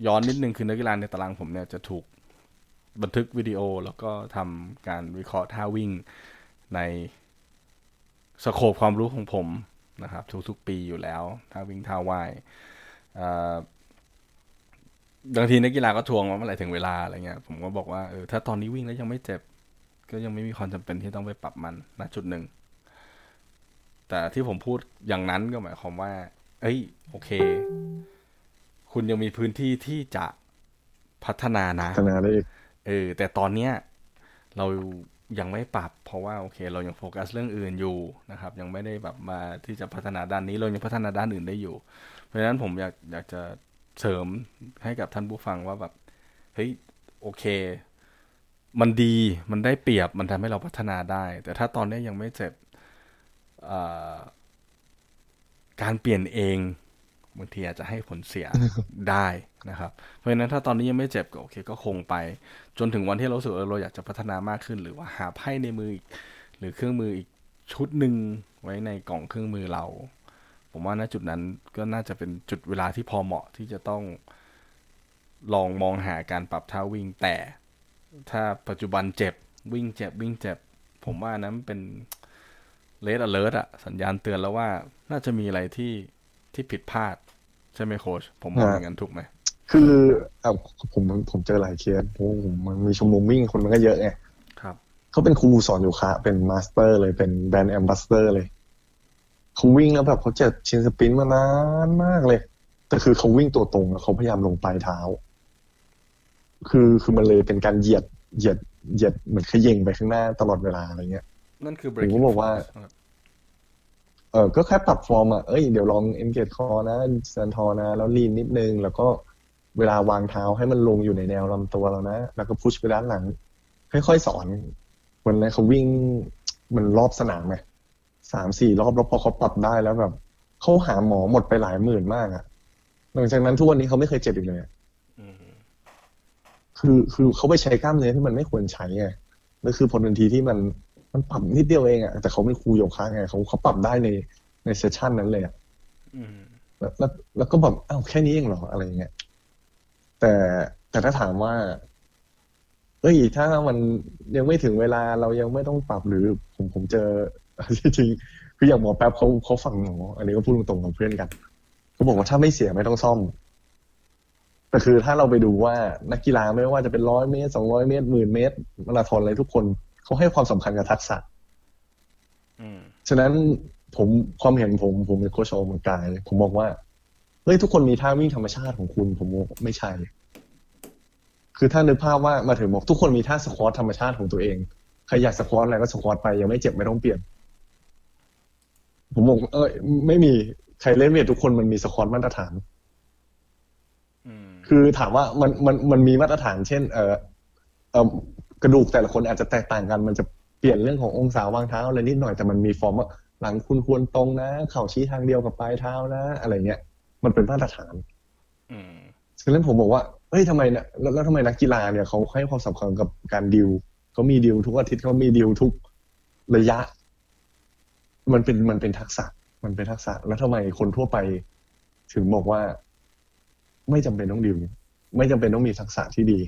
ย้อนนิดนึงคือนักกีฬาในตารางผมเนี่ยจะถูกบันทึกวิดีโอแล้วก็ทำการวิเคราะห์ท่าวิ่งในสโคปความรู้ของผมนะครับ ทุกๆปีอยู่แล้วท่าวิ่งท่าว่ายบางทีนักกีฬาก็ทวงว่าเมื่อไหร่ถึงเวลาอะไรเงี้ยผมก็บอกว่าเออถ้าตอนนี้วิ่งแล้วยังไม่เจ็บ ก็ยังไม่มีความจำเป็นที่ต้องไปปรับมันณจุดหนึ่ง แต่ที่ผมพูดอย่างนั้นก็หมายความว่า เอ้ย โอเค คุณยังมีพื้นที่ที่จะพัฒนานะพัฒนาได้อีกเออ แต่ตอนเนี้ยเรายังไม่ปรับ เพราะว่าโอเค เรายังโฟกัสเรื่องอื่นอยู่นะครับ ยังไม่ได้แบบมาที่จะพัฒนาด้านนี้เรายังพัฒนาด้านอื่นได้อยู่ เพราะฉะนั้นผมอยากอยากจะเสริมให้กับท่านผู้ฟังว่าแบบเฮ้ยโอเค มันดีมันได้เปรียบมันทำให้เราพัฒนาได้ แต่ถ้าตอนนี้ยังไม่เจ็บเอ่อการเปลี่ยนเอง บางทีอาจจะให้ผลเสียได้นะครับ เพราะฉะนั้นถ้าตอนนี้ยังไม่เจ็บก็โอเคก็คงไป จนถึงวันที่เราสึกเราอยากจะพัฒนามากขึ้น หรือว่าหาไพ่ในมืออีกหรือเครื่องมืออีกชุดหนึ่งไว้ในกล่องเครื่องมือเรา ผมว่าณจุดนั้นก็น่าจะเป็นจุดเวลาที่พอเหมาะที่จะต้องลองมองหาการปรับท่าวิ่งแต่ ถ้าปัจจุบันเจ็บวิ่งเจ็บวิ่งเจ็บ ผมว่านั้นเป็น red alert อะสัญญาณเตือนแล้วว่าน่าจะมีอะไรที่ที่ผิดพลาด ใช่ไหมโค้ชผมมองอย่างนั้นถูกไหมคือเอาผมผมเจอหลายเคสเพราะผมมันมีชมรมวิ่งคนมันก็เยอะไงครับเขาเป็นครูสอนโยคะเป็น master เลยเป็น brand ambassador เลยเขาวิ่งแล้วแบบเขาเจ็บ shin splint มานานมากเลย แต่คือเขาวิ่งตัวตรงแล้วเขาพยายามลงปลายเท้า คือคือมันเลยเป็นการเหยียดเหยียดเหยียดเหมือนเขย่งไปข้างหน้าตลอดเวลาอะไรเงี้ยนั่นคือผมก็บอกว่า เออก็แค่ปรับฟอร์มอะเอ้ยเดี๋ยวลอง engage core นะ stand tall นะ แล้ว lean นิดนึง แล้วก็เวลาวางเท้าให้มันลงอยู่ในแนวลำตัวเรานะ แล้วก็ push ไปด้านหลัง ค่อยๆสอนวันนั้นเขาวิ่งมันรอบสนามไงสามสี่รอบแล้วพอเขาปรับได้แล้วแบบเขาหาหมอหมดไปหลายหมื่นมากอะหลังจากนั้นทุกวันนี้เขาไม่เคยเจ็บอีกเลยอะอืมคือคือเขาไปใช้กล้ามเนื้อที่มันไม่ควรใช้ไงแล้วคือผลทันทีที่มัน มันปรับนิดเดียวเองอะแต่เขาเป็นครูโยคะไงเขาเขาปรับได้ในในเซสชันนั้นเลยอะอืมแล้วแล้วแล้วก็แบบอ้าวแค่นี้เองเหรออะไรเงี้ยแต่แต่ถ้าถามว่าเอ้ยถ้ามันยังไม่ถึงเวลาเรายังไม่ต้องปรับหรือผมผมเจอจริงๆคืออย่างหมอแป๊บเขาเขาฟังหมออันนี้ก็พูดตรงๆกับเพื่อนกันเขาบอกว่าถ้าไม่เสียไม่ต้องซ่อมแต่คือถ้าเราไปดูว่านักกีฬาไม่ว่าจะเป็นร้อยเมตรสองร้อยเมตรหมื่นเมตรมาราธอนอะไรทุกคน เขาให้ความสำคัญกับทักษะอืมฉะนั้นผมความเห็นผมผมเป็นโค้ชออกกำลังกาย ผมบอกว่าเฮ้ยทุกคนมีท่าวิ่งธรรมชาติของคุณ ผมบอกไม่ใช่ คือถ้านึกภาพว่ามาถึงบอกทุกคนมีท่าสควอตธรรมชาติของตัวเองใครอยากสควอตอะไรก็สควอตไปยังไม่เจ็บไม่ต้องเปลี่ยน ผมบอกเอ้ยไม่มีใครเล่นเวททุกคนมันมีสควอตมาตรฐานอืมคือถามว่ามันมันมันมีมาตรฐาน เช่น เออเออ กระดูกแต่ละคนอาจจะแตกต่างกัน มันจะเปลี่ยนเรื่องขององศาวางเท้าอะไรนิดหน่อยแต่มันมีฟอร์มว่าหลังคุณควรตรงนะ เข่าชี้ทางเดียวกับปลายเท้านะ อะไรเงี้ย มันเป็นมาตรฐานอืมฉะนั้นผมบอกว่าเฮ้ยทำไมเนี่ยแล้วแล้วทำไมนักกีฬาเนี่ยเขาให้ความสำคัญกับการดิวเขามีดิวทุกอาทิตย์เขามีดิวทุกระยะ มันเป็นมันเป็นทักษะ มันเป็นทักษะ แล้วทำไมคนทั่วไป ถึงบอกว่า ไม่จำเป็นต้องดิวไม่จำเป็นต้องมีทักษะที่ดี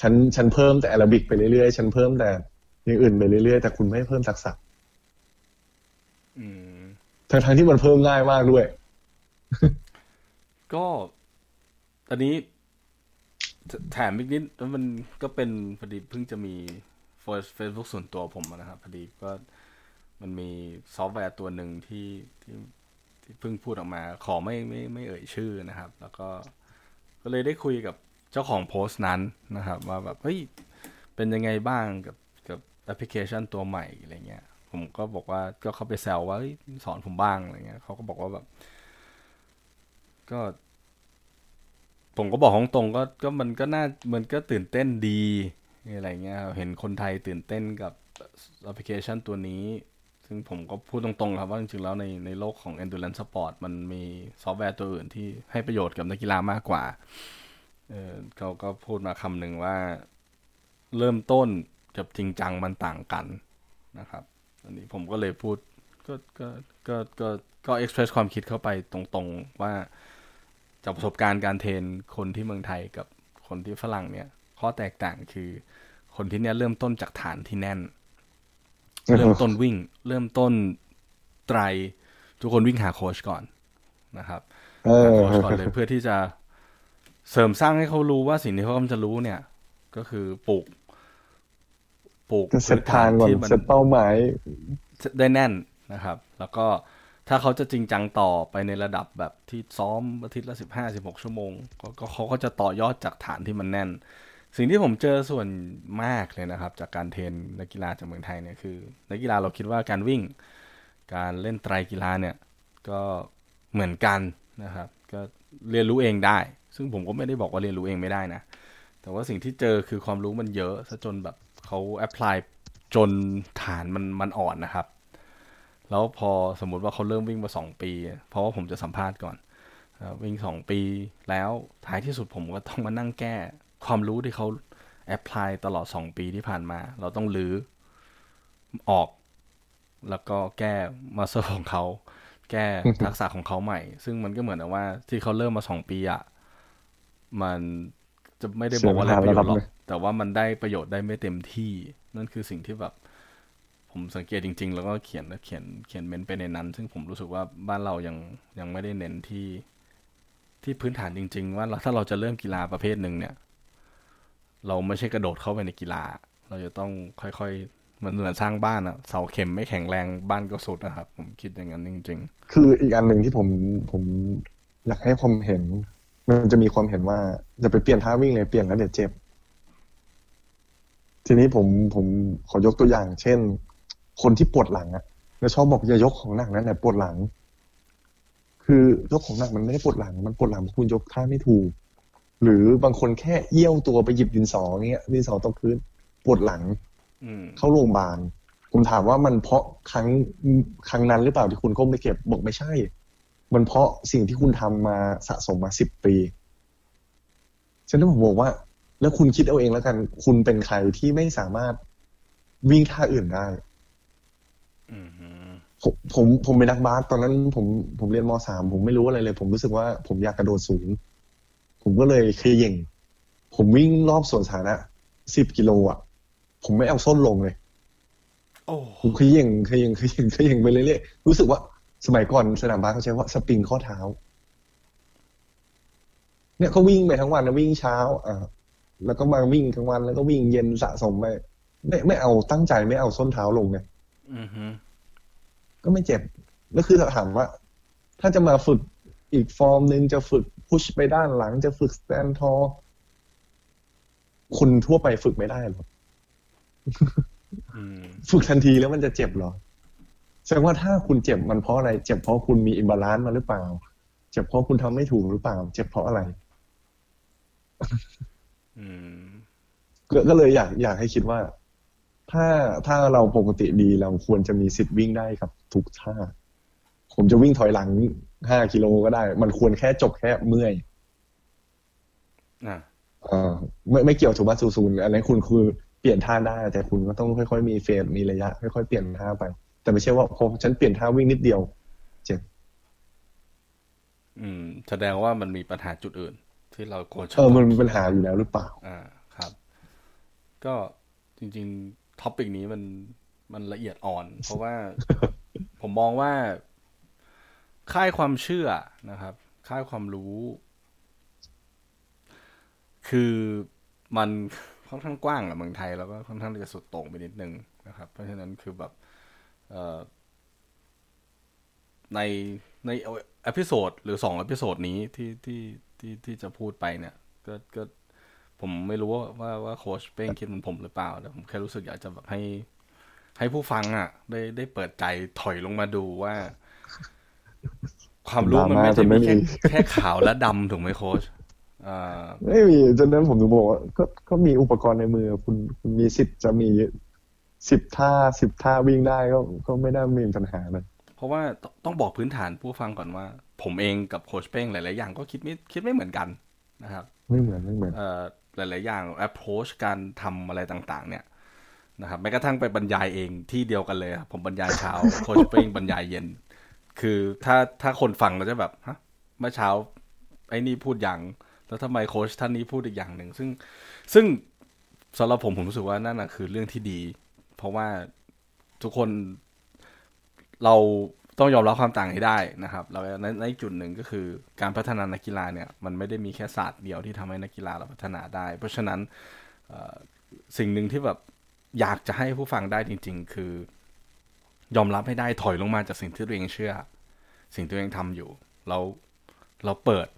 ฉันฉันเพิ่มแต่แอโรบิกไปเรื่อยๆ ฉันเพิ่มแต่อย่างอื่นไปเรื่อยๆ แต่คุณไม่เพิ่มทักษะอืมทั้งทั้งๆที่มันเพิ่มง่ายมากด้วย ก็อันนี้ถแถมอีกนิดแล้วมันก็เป็นพอดีเพิ่งจะมีเฟซบุ๊กส่วนตัวผมอะนะครับพอดีก็มันมีซอฟต์แวร์ตัวหนึ่งที่ที่ที่เพิ่งพูดออกมา ขอไม่ไม่ไม่เอ่ยชื่อนะครับ แล้วก็ก็เลยได้คุยกับ เจ้าของโพสต์นั้นนะครับ ว่าแบบเฮ้ยเป็นยังไงบ้างกับกับแอปพลิเคชันตัวใหม่อะไรเงี้ย ผมก็บอกว่าก็เขาไปแซวว่าสอนผมบ้างอะไรเงี้ยเขาก็บอกว่าแบบ ก็ ผมก็บอกตรงๆก็ก็มันก็น่ามันก็ตื่นเต้นดีอะไรเงี้ยเห็นคนไทยตื่นเต้นกับแอปพลิเคชันตัวนี้ ซึ่งผมก็พูดตรงๆครับว่าจริงๆแล้วในในโลกของ endurance sport มันมีซอฟต์แวร์ตัวอื่นที่ให้ประโยชน์กับนักกีฬามากกว่า เออเขาก็พูดมาคำหนึ่งว่าเริ่มต้นกับจริงจังมันต่างกันนะครับ อันนี้ผมก็เลยพูดก็ก็ก็ก็ก็เอ็กเพรสความคิดเข้าไปตรงๆว่าจากประสบการณ์การเทรนคนที่เมืองไทยกับคนที่ฝรั่งเนี่ย ข้อแตกต่างคือคนที่เนี่ยเริ่มต้นจากฐานที่แน่น เริ่มต้นวิ่ง เริ่มต้นไตรทุกคนวิ่งหาโค้ชก่อนนะครับหาโค้ชก่อนเลยเพื่อที่จะ เสริมสร้างให้เขารู้ว่าสิ่งที่เขากำลังจะรู้เนี่ย ก็คือปลูกปลูกจะเซตทางก่อนที่มัเซตเป้าหมายได้แน่นนะครับ แล้วก็ถ้าเขาจะจริงจังต่อไปในระดับแบบที่ซ้อมอาทิตย์ละสิบห้าสิบหกชั่วโมงก็ก็เขาก็จะต่อยอดจากฐานที่มันแน่น สิ่งที่ผมเจอส่วนมากเลยนะครับ จากการเทรนนักกีฬาจากเมืองไทยเนี่ยคือนักกีฬาเราคิดว่าการวิ่ง การเล่นไตรกีฬาเนี่ย ก็เหมือนกันนะครับ ก็เรียนรู้เองได้ ซึ่งผมก็ไม่ได้บอกว่าเรียนรู้เองไม่ได้นะ แต่ว่าสิ่งที่เจอคือความรู้มันเยอะซะจนแบบเขา apply จนฐานมันมันอ่อนนะครับ แล้วพอสมมุติว่าเขาเริ่มวิ่งมาสองปี เพราะว่าผมจะสัมภาษณ์ก่อน วิ่งสองปีแล้วท้ายที่สุดผมก็ต้องมานั่งแก้ ความรู้ที่เขา apply ตลอดสองปีที่ผ่านมา เราต้องรื้อออก แล้วก็แก้ master ของเขา แก้ทักษะของเขาใหม่ ซึ่งมันก็เหมือนกับว่าที่เขาเริ่มมาสองปีอะ มันจะไม่ได้บอกว่าไร้ประโยชน์หรอกแต่ว่ามันได้ประโยชน์ได้ไม่เต็มที่ นั่นคือสิ่งที่แบบ ผมสังเกตจริง ๆ แล้วก็เขียนเขียนเขียน comment ไปในนั้น ซึ่งผมรู้สึกว่าบ้านเรายังยังไม่ได้เน้นที่ที่พื้นฐานจริง ๆ ว่าเราถ้าเราจะเริ่มกีฬาประเภทหนึ่งเนี่ย เราไม่ใช่กระโดดเข้าไปในกีฬา เราจะต้องค่อยๆเหมือนเหมือนสร้างบ้านอะเสาเข็มไม่แข็งแรงบ้านก็สุดนะครับ ผมคิดอย่างนั้นจริงคืออีกอันหนึ่งที่ผมผมอยากให้ความเห็น มันจะมีความเห็นว่าจะไปเปลี่ยนท่าวิ่งเลยเปลี่ยนแล้วเดี๋ยวเจ็บ ทีนี้ผมผมขอยกตัวอย่าง เช่น คนที่ปวดหลังอะแล้วชอบบอกอย่ายกของหนักนั่นแหละปวดหลัง คือยกของหนักมันไม่ได้ปวดหลัง มันปวดหลังเพราะคุณยกท่าไม่ถูก หรือบางคนแค่เอี้ยวตัวไปหยิบดินสอเงี้ยดินสอตกพื้นปวดหลังๆอืมเข้าโรงพยาบาลผมถามว่ามันเพราะครั้งครั้งนั้นหรือเปล่าที่คุณก้มไปเก็บบอกไม่ใช่ มันเพราะสิ่งที่คุณทำมาสะสมมาสิบปีฉะนั้นผมบอกว่า แล้วคุณคิดเอาเองแล้วกัน คุณเป็นใครที่ไม่สามารถวิ่งท่าอื่นได้อืมฮึผมผมผมเป็นนักบาสตอนนั้น ผมผมเรียนมสามผมไม่รู้อะไรเลย ผมรู้สึกว่าผมอยากกระโดดสูง ผมก็เลยเคยเย่งผมวิ่งรอบสวนสาธารณะสิบกิโลอะ ผมไม่เอาส้นลงเลยโอ้ผมเคยเย่งเคยเย่งเคยเย่งเคยเย่งไปเรื่อยๆรู้สึกว่า สมัยก่อนสนามบาสเขาใช้ว่าสปริงข้อเท้า เนี่ยเขาวิ่งไปทั้งวันนะวิ่งเช้า อ่า แล้วก็มาวิ่งกลางวันแล้วก็วิ่งเย็นสะสมไปไม่ไม่เอาตั้งใจไม่เอาส้นเท้าลงเนี่ยอืมฮึก็ไม่เจ็บ แล้วคือถามว่า ถ้าจะมาฝึกอีกฟอร์มหนึ่งจะฝึก push ไปด้านหลังจะฝึก stand tall คนทั่วไปฝึกไม่ได้หรอกอืมฝึกทันทีแล้วมันจะเจ็บเหรอ แสดงว่าถ้าคุณเจ็บมันเพราะอะไร เจ็บเพราะคุณมี imbalance มาหรือเปล่า เจ็บเพราะคุณทำไม่ถูกหรือเปล่า เจ็บเพราะอะไรอืมก็ก็เลยอยากอยากให้คิดว่า ถ้าถ้าเราปกติดีเราควรจะมีสิทธิ์วิ่งได้กับ ทุกท่า ผมจะวิ่งถอยหลังห้ากิโลก็ได้ มันควรแค่จบแค่เมื่อยอะเออไม่ไม่เกี่ยวถูกว่าศูนย์อันนั้นคุณคือเปลี่ยนท่าได้ แต่คุณก็ต้องค่อยๆมีเฟสมีระยะ ค่อยๆเปลี่ยนท่าไป แต่ไม่ใช่ว่าพอฉันเปลี่ยนท่าวิ่งนิดเดียวเจ็บอืม แสดงว่ามันมีปัญหาจุดอื่น ที่เราควรจะเออมันมีปัญหาอยู่แล้วหรือเปล่า อ่าครับ ก็จริงๆท็อปิกนี้มันมันละเอียดอ่อน เพราะว่าผมมองว่า ค่ายความเชื่อนะครับ ค่ายความรู้ คือมันค่อนข้างกว้างอะเมืองไทย แล้วก็ค่อนข้างจะสุดโต่งไปนิดนึงนะครับ เพราะฉะนั้นคือแบบเอ่อ ในใน episode หรือสอง episode นี้ที่ที่ที่ที่จะพูดไปเนี่ย ก็ก็ผมไม่รู้ว่าว่าว่าโค้ชเป้งคิดเหมือนผมหรือเปล่าแต่ผมแค่รู้สึกอยากจะแบบให้ให้ผู้ฟังอะ ได้ได้เปิดใจถอยลงมาดูว่า ความรู้มันดราม่าไม่จใช่นไม่มีแค่มีแค่ขาวและดำถูกไหมโค้ชอ่าไม่มีฉะนั้นผมถึงบอกว่าก็ก็มีอุปกรณ์ในมือ คุณคุณมีสิทธิ์จะมี สิบท่าสิบท่าวิ่งได้ก็ก็ไม่ได้มีปัญหาเลยเพราะว่าตต้องบอกพื้นฐานผู้ฟังก่อนว่า ผมเองกับโค้ชเป้งหลาย ๆ อย่างก็คิดไม่คิดไม่เหมือนกันนะครับ ไม่เหมือนไม่เหมือนเอ่อหลาย ๆ อย่าง approach การทำอะไรต่าง ๆ เนี่ยนะครับแม้กระทั่งไปบรรยายเองที่เดียวกันเลยครับผมบรรยายเช้าโค้ชเป้งบรรยายเย็น คือถ้าถ้าคนฟังก็จะแบบฮะเมื่อเช้าไอ้นี่พูดอย่าง แล้วทำไมโค้ชท่านนี้พูดอีกอย่างหนึ่งซึ่งซึ่งสำหรับผมผมรู้สึกว่านั่นนะคือเรื่องที่ดี เพราะว่าทุกคนเราต้องยอมรับความต่างให้ได้นะครับ แล้วในในจุดหนึ่งก็คือการพัฒนานักกีฬาเนี่ยมันไม่ได้มีแค่ศาสตร์เดียวที่ทำให้นักกีฬาเราพัฒนาได้ เพราะฉะนั้นสิ่งหนึ่งที่แบบอยากจะให้ผู้ฟังได้จริง ๆ คือ ยอมรับให้ได้ถอยลงมาจากสิ่งที่ตัวเองเชื่อ สิ่งที่ตัวเองทำอยู่ เราเราเปิด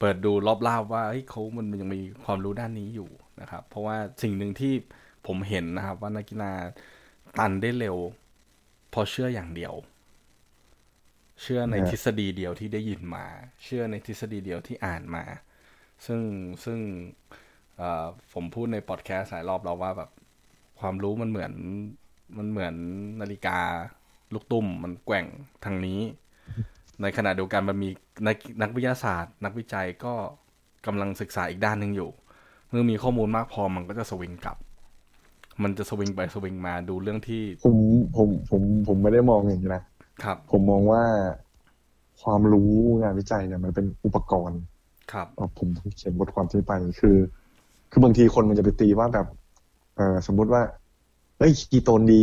เปิดดูรอบล่าว่าเฮ้ยเขามันยังมีความรู้ด้านนี้อยู่นะครับ เพราะว่าสิ่งหนึ่งที่ ผมเห็นนะครับ ว่านักกีฬาตันได้เร็วพอเชื่ออย่างเดียว เชื่อในฮะทฤษฎีเดียวที่ได้ยินมา เชื่อในทฤษฎีเดียวที่อ่านมา ซึ่งซึ่งเอ่อผมพูดในพอดแคสต์หลายรอบแล้วว่าแบบความรู้มันเหมือนมันเหมือนนาฬิกาลูกตุ้มมันแกว่งทางนี้ ในขณะเดียวกันมันมีนักนักวิทยาศาสตร์ นักวิจัยก็กำลังศึกษาอีกด้านหนึ่งอยู่ เมื่อมีข้อมูลมากพอมันก็จะสวิงกลับ มันจะสวิงไปสวิงมาดูเรื่องที่ ผมผมผมผมไม่ได้มองอย่างนี้นะครับ ผมมองว่าความรู้งานวิจัยเนี่ยมันเป็นอุปกรณ์ครับอ๋อผมเขียนบทความที่ไปคือ คือบางทีคนมันจะไปตีว่าแบบ เออสมมุติว่าเฮ้ยกีโตนดี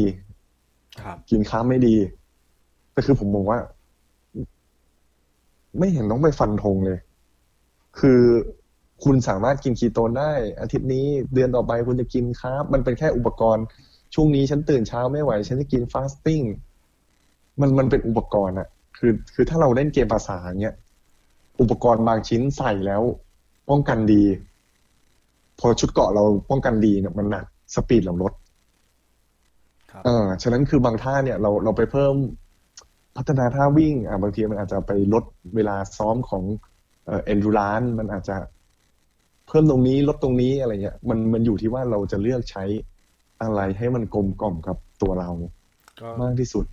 ครับ กินค้าไม่ดีแต่คือผมมองว่า ไม่เห็นต้องไปฟันธงเลย คือ คุณสามารถกินคีโตนได้ อาทิตย์นี้เดือนต่อไปคุณจะกินคาร์บมันเป็นแค่อุปกรณ์ ช่วงนี้ฉันตื่นเช้าไม่ไหว ฉันจะกินฟาสติ้งมันมันเป็นอุปกรณ์อะคือ คือถ้าเราเล่นเกมภาษาเนี้ยอุปกรณ์บางชิ้นใส่แล้ว ป้องกันดี พอชุดเกราะเราป้องกันดีเนี่ยมันหนักสปีดเราลดครับเออฉะนั้นคือบางท่าเนี่ยเราเราไปเพิ่มพัฒนาท่าวิ่ง อะบางทีมันอาจจะไปลดเวลาซ้อมของเอ่อ endurance มันอาจจะ เพิ่มตรงนี้ลดตรงนี้อะไรเงี้ยมันมันอยู่ที่ว่าเราจะเลือกใช้อะไรให้มันกลมกล่อมกับตัวเราก็มากที่สุด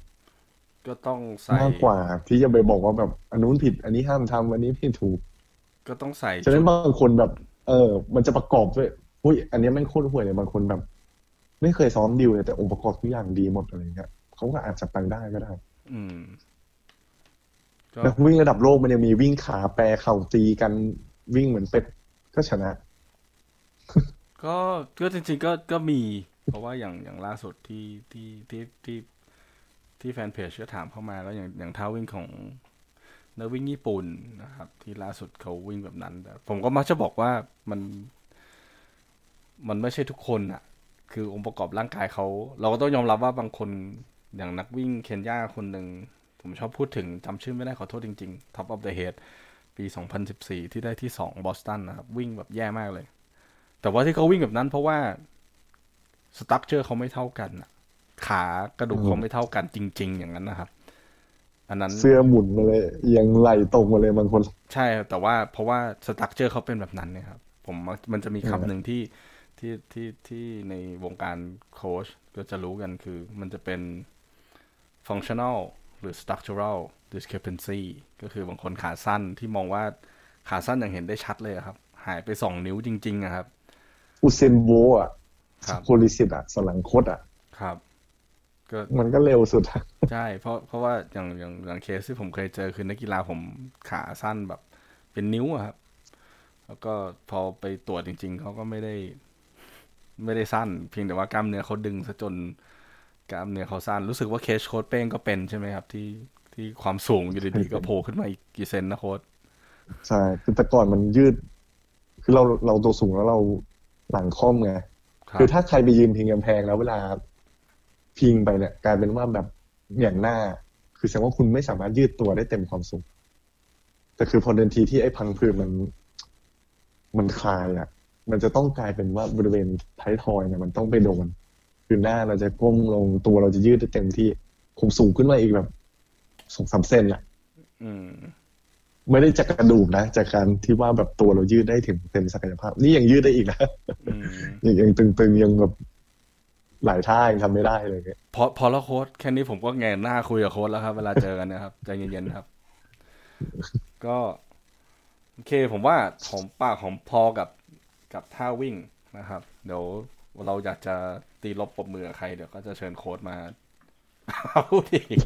ก็ต้องใส่มากกว่าที่จะไปบอกว่าแบบอันนู้นผิด อันนี้ห้ามทำอันนี้ผิดถูก ก็ต้องใส่ฉะนั้นชุดบางคนแบบ เออ มันจะประกอบด้วยอุ้ยอันนี้แม่งโคตรห่วยเลยบางคนแบบ ไม่เคยซ้อมดิวเลยแต่องค์ประกอบทุกอย่างดีหมดอะไรเงี้ยเขาก็อาจจะไปได้ก็ได้ อืมก็นักวิ่งระดับโลกมันยังมีวิ่งขาแปรเข่าตีกันวิ่งเหมือนเป็ด ก็ชนะ ก็ก็จริงๆก็ก็มี เพราะว่าอย่างอย่างล่าสุดที่ที่ที่ที่ที่แฟนเพจก็ถามเข้ามาแล้วอย่างอย่างท้าวิ่งของนักวิ่งญี่ปุ่นนะครับ ที่ล่าสุดเขาวิ่งแบบนั้นแต่ผมก็มักจะบอกว่ามัน มันไม่ใช่ทุกคนอะ คือองค์ประกอบร่างกายเขา เราก็ต้องยอมรับว่าบางคนอย่างนักวิ่งเคนยาคนหนึ่ง ผมชอบพูดถึงจำชื่อไม่ได้ขอโทษจริงๆ Top of the Head ปี 2014 ที่ได้ที่2บอสตันนะครับ วิ่งแบบแย่มากเลย แต่ว่าที่เขาวิ่งแบบนั้นเพราะว่าสตั๊กเจอร์เขาไม่เท่ากันน่ะขากระดูกเขาไม่เท่ากันจริง ๆ อย่างนั้นนะครับ อันนั้นเสื้อหมุนมาเลยเอียงไหลตรงมาเลยบางคน ใช่ครับแต่ว่าเพราะว่าสตั๊กเจอร์เขาเป็นแบบนั้นเนะครับ ผมมักมันจะมีเออคำหนึ่งที่ที่ที่ที่ในวงการโค้ชก็จะรู้กันคือมันจะเป็น functional หรือ structural discrepancy ก็คือบางคนขาสั้นที่มองว่าขาสั้นอย่างเห็นได้ชัดเลยอะครับ หายไปสองนิ้วจริงๆอะครับ ยูเซนโบลต์อะครับโพลิสิตอะ สันหลังคดอะ ครับ ก็มันก็เร็วสุดอะใช่ เพราะเพราะว่าอย่างอย่างอย่างเคสที่ผมเคยเจอคือนักกีฬาผมขาสั้นแบบ เป็นนิ้วอะครับ แล้วก็พอไปตรวจจริง ๆเขาก็ไม่ได้ ไม่ได้สั้น เพียงแต่ว่ากล้ามเนื้อเขาดึงซะจนกล้ามเนื้อเขาสั้นรู้สึกว่าเคสโค้ชเป้งก็เป็นใช่ไหมครับ ที่ ที่ความสูงอยู่ดีๆก็โผล่ขึ้นมาอีกกี่เซนนะโค้ดใช่คือแต่ก่อนมันยืด คือเราเราตัวสูงแล้วเราหลังค่อมไงครับคือถ้าใครไปยืนพิงกำแพงแล้วเวลาพิงไปเนี่ยกลายเป็นว่าแบบอย่างหน้า คือแสดงว่าคุณไม่สามารถยืดตัวได้เต็มความสูงแต่คือพอเดินทีที่ไอ้พังผืดมัน มันคลายอะ มันจะต้องกลายเป็นว่าบริเวณท้ายทอยเนี่ยมันต้องไปโดนคือหน้าเราจะก้มลงตัวเราจะยืดได้เต็มที่ผมสูงขึ้นมาอีกแบบ สองสามเซนอะอืมไม่ได้จากกระดูกนะ จากการที่ว่าแบบตัวเรายืดได้ถึงเต็มศักยภาพ นี่ยังยืดได้อีกนะอืมยังยังตึงๆยังแบบหลายท่ายังทำไม่ได้เลยเนี่ยพอพอแล้วโค้ดแค่นี้ผมก็แงนหน้าคุยกับโค้ดแล้วครับ เวลาเจอกันนะครับใจเย็นๆครับ ก็โอเค ผมว่าผมปากของพอกับกับท่าวิ่งนะครับ เดี๋ยวเราอยากจะตีลบปรบมือกับใครเดี๋ยวก็จะเชิญโค้ชมา พูดอีก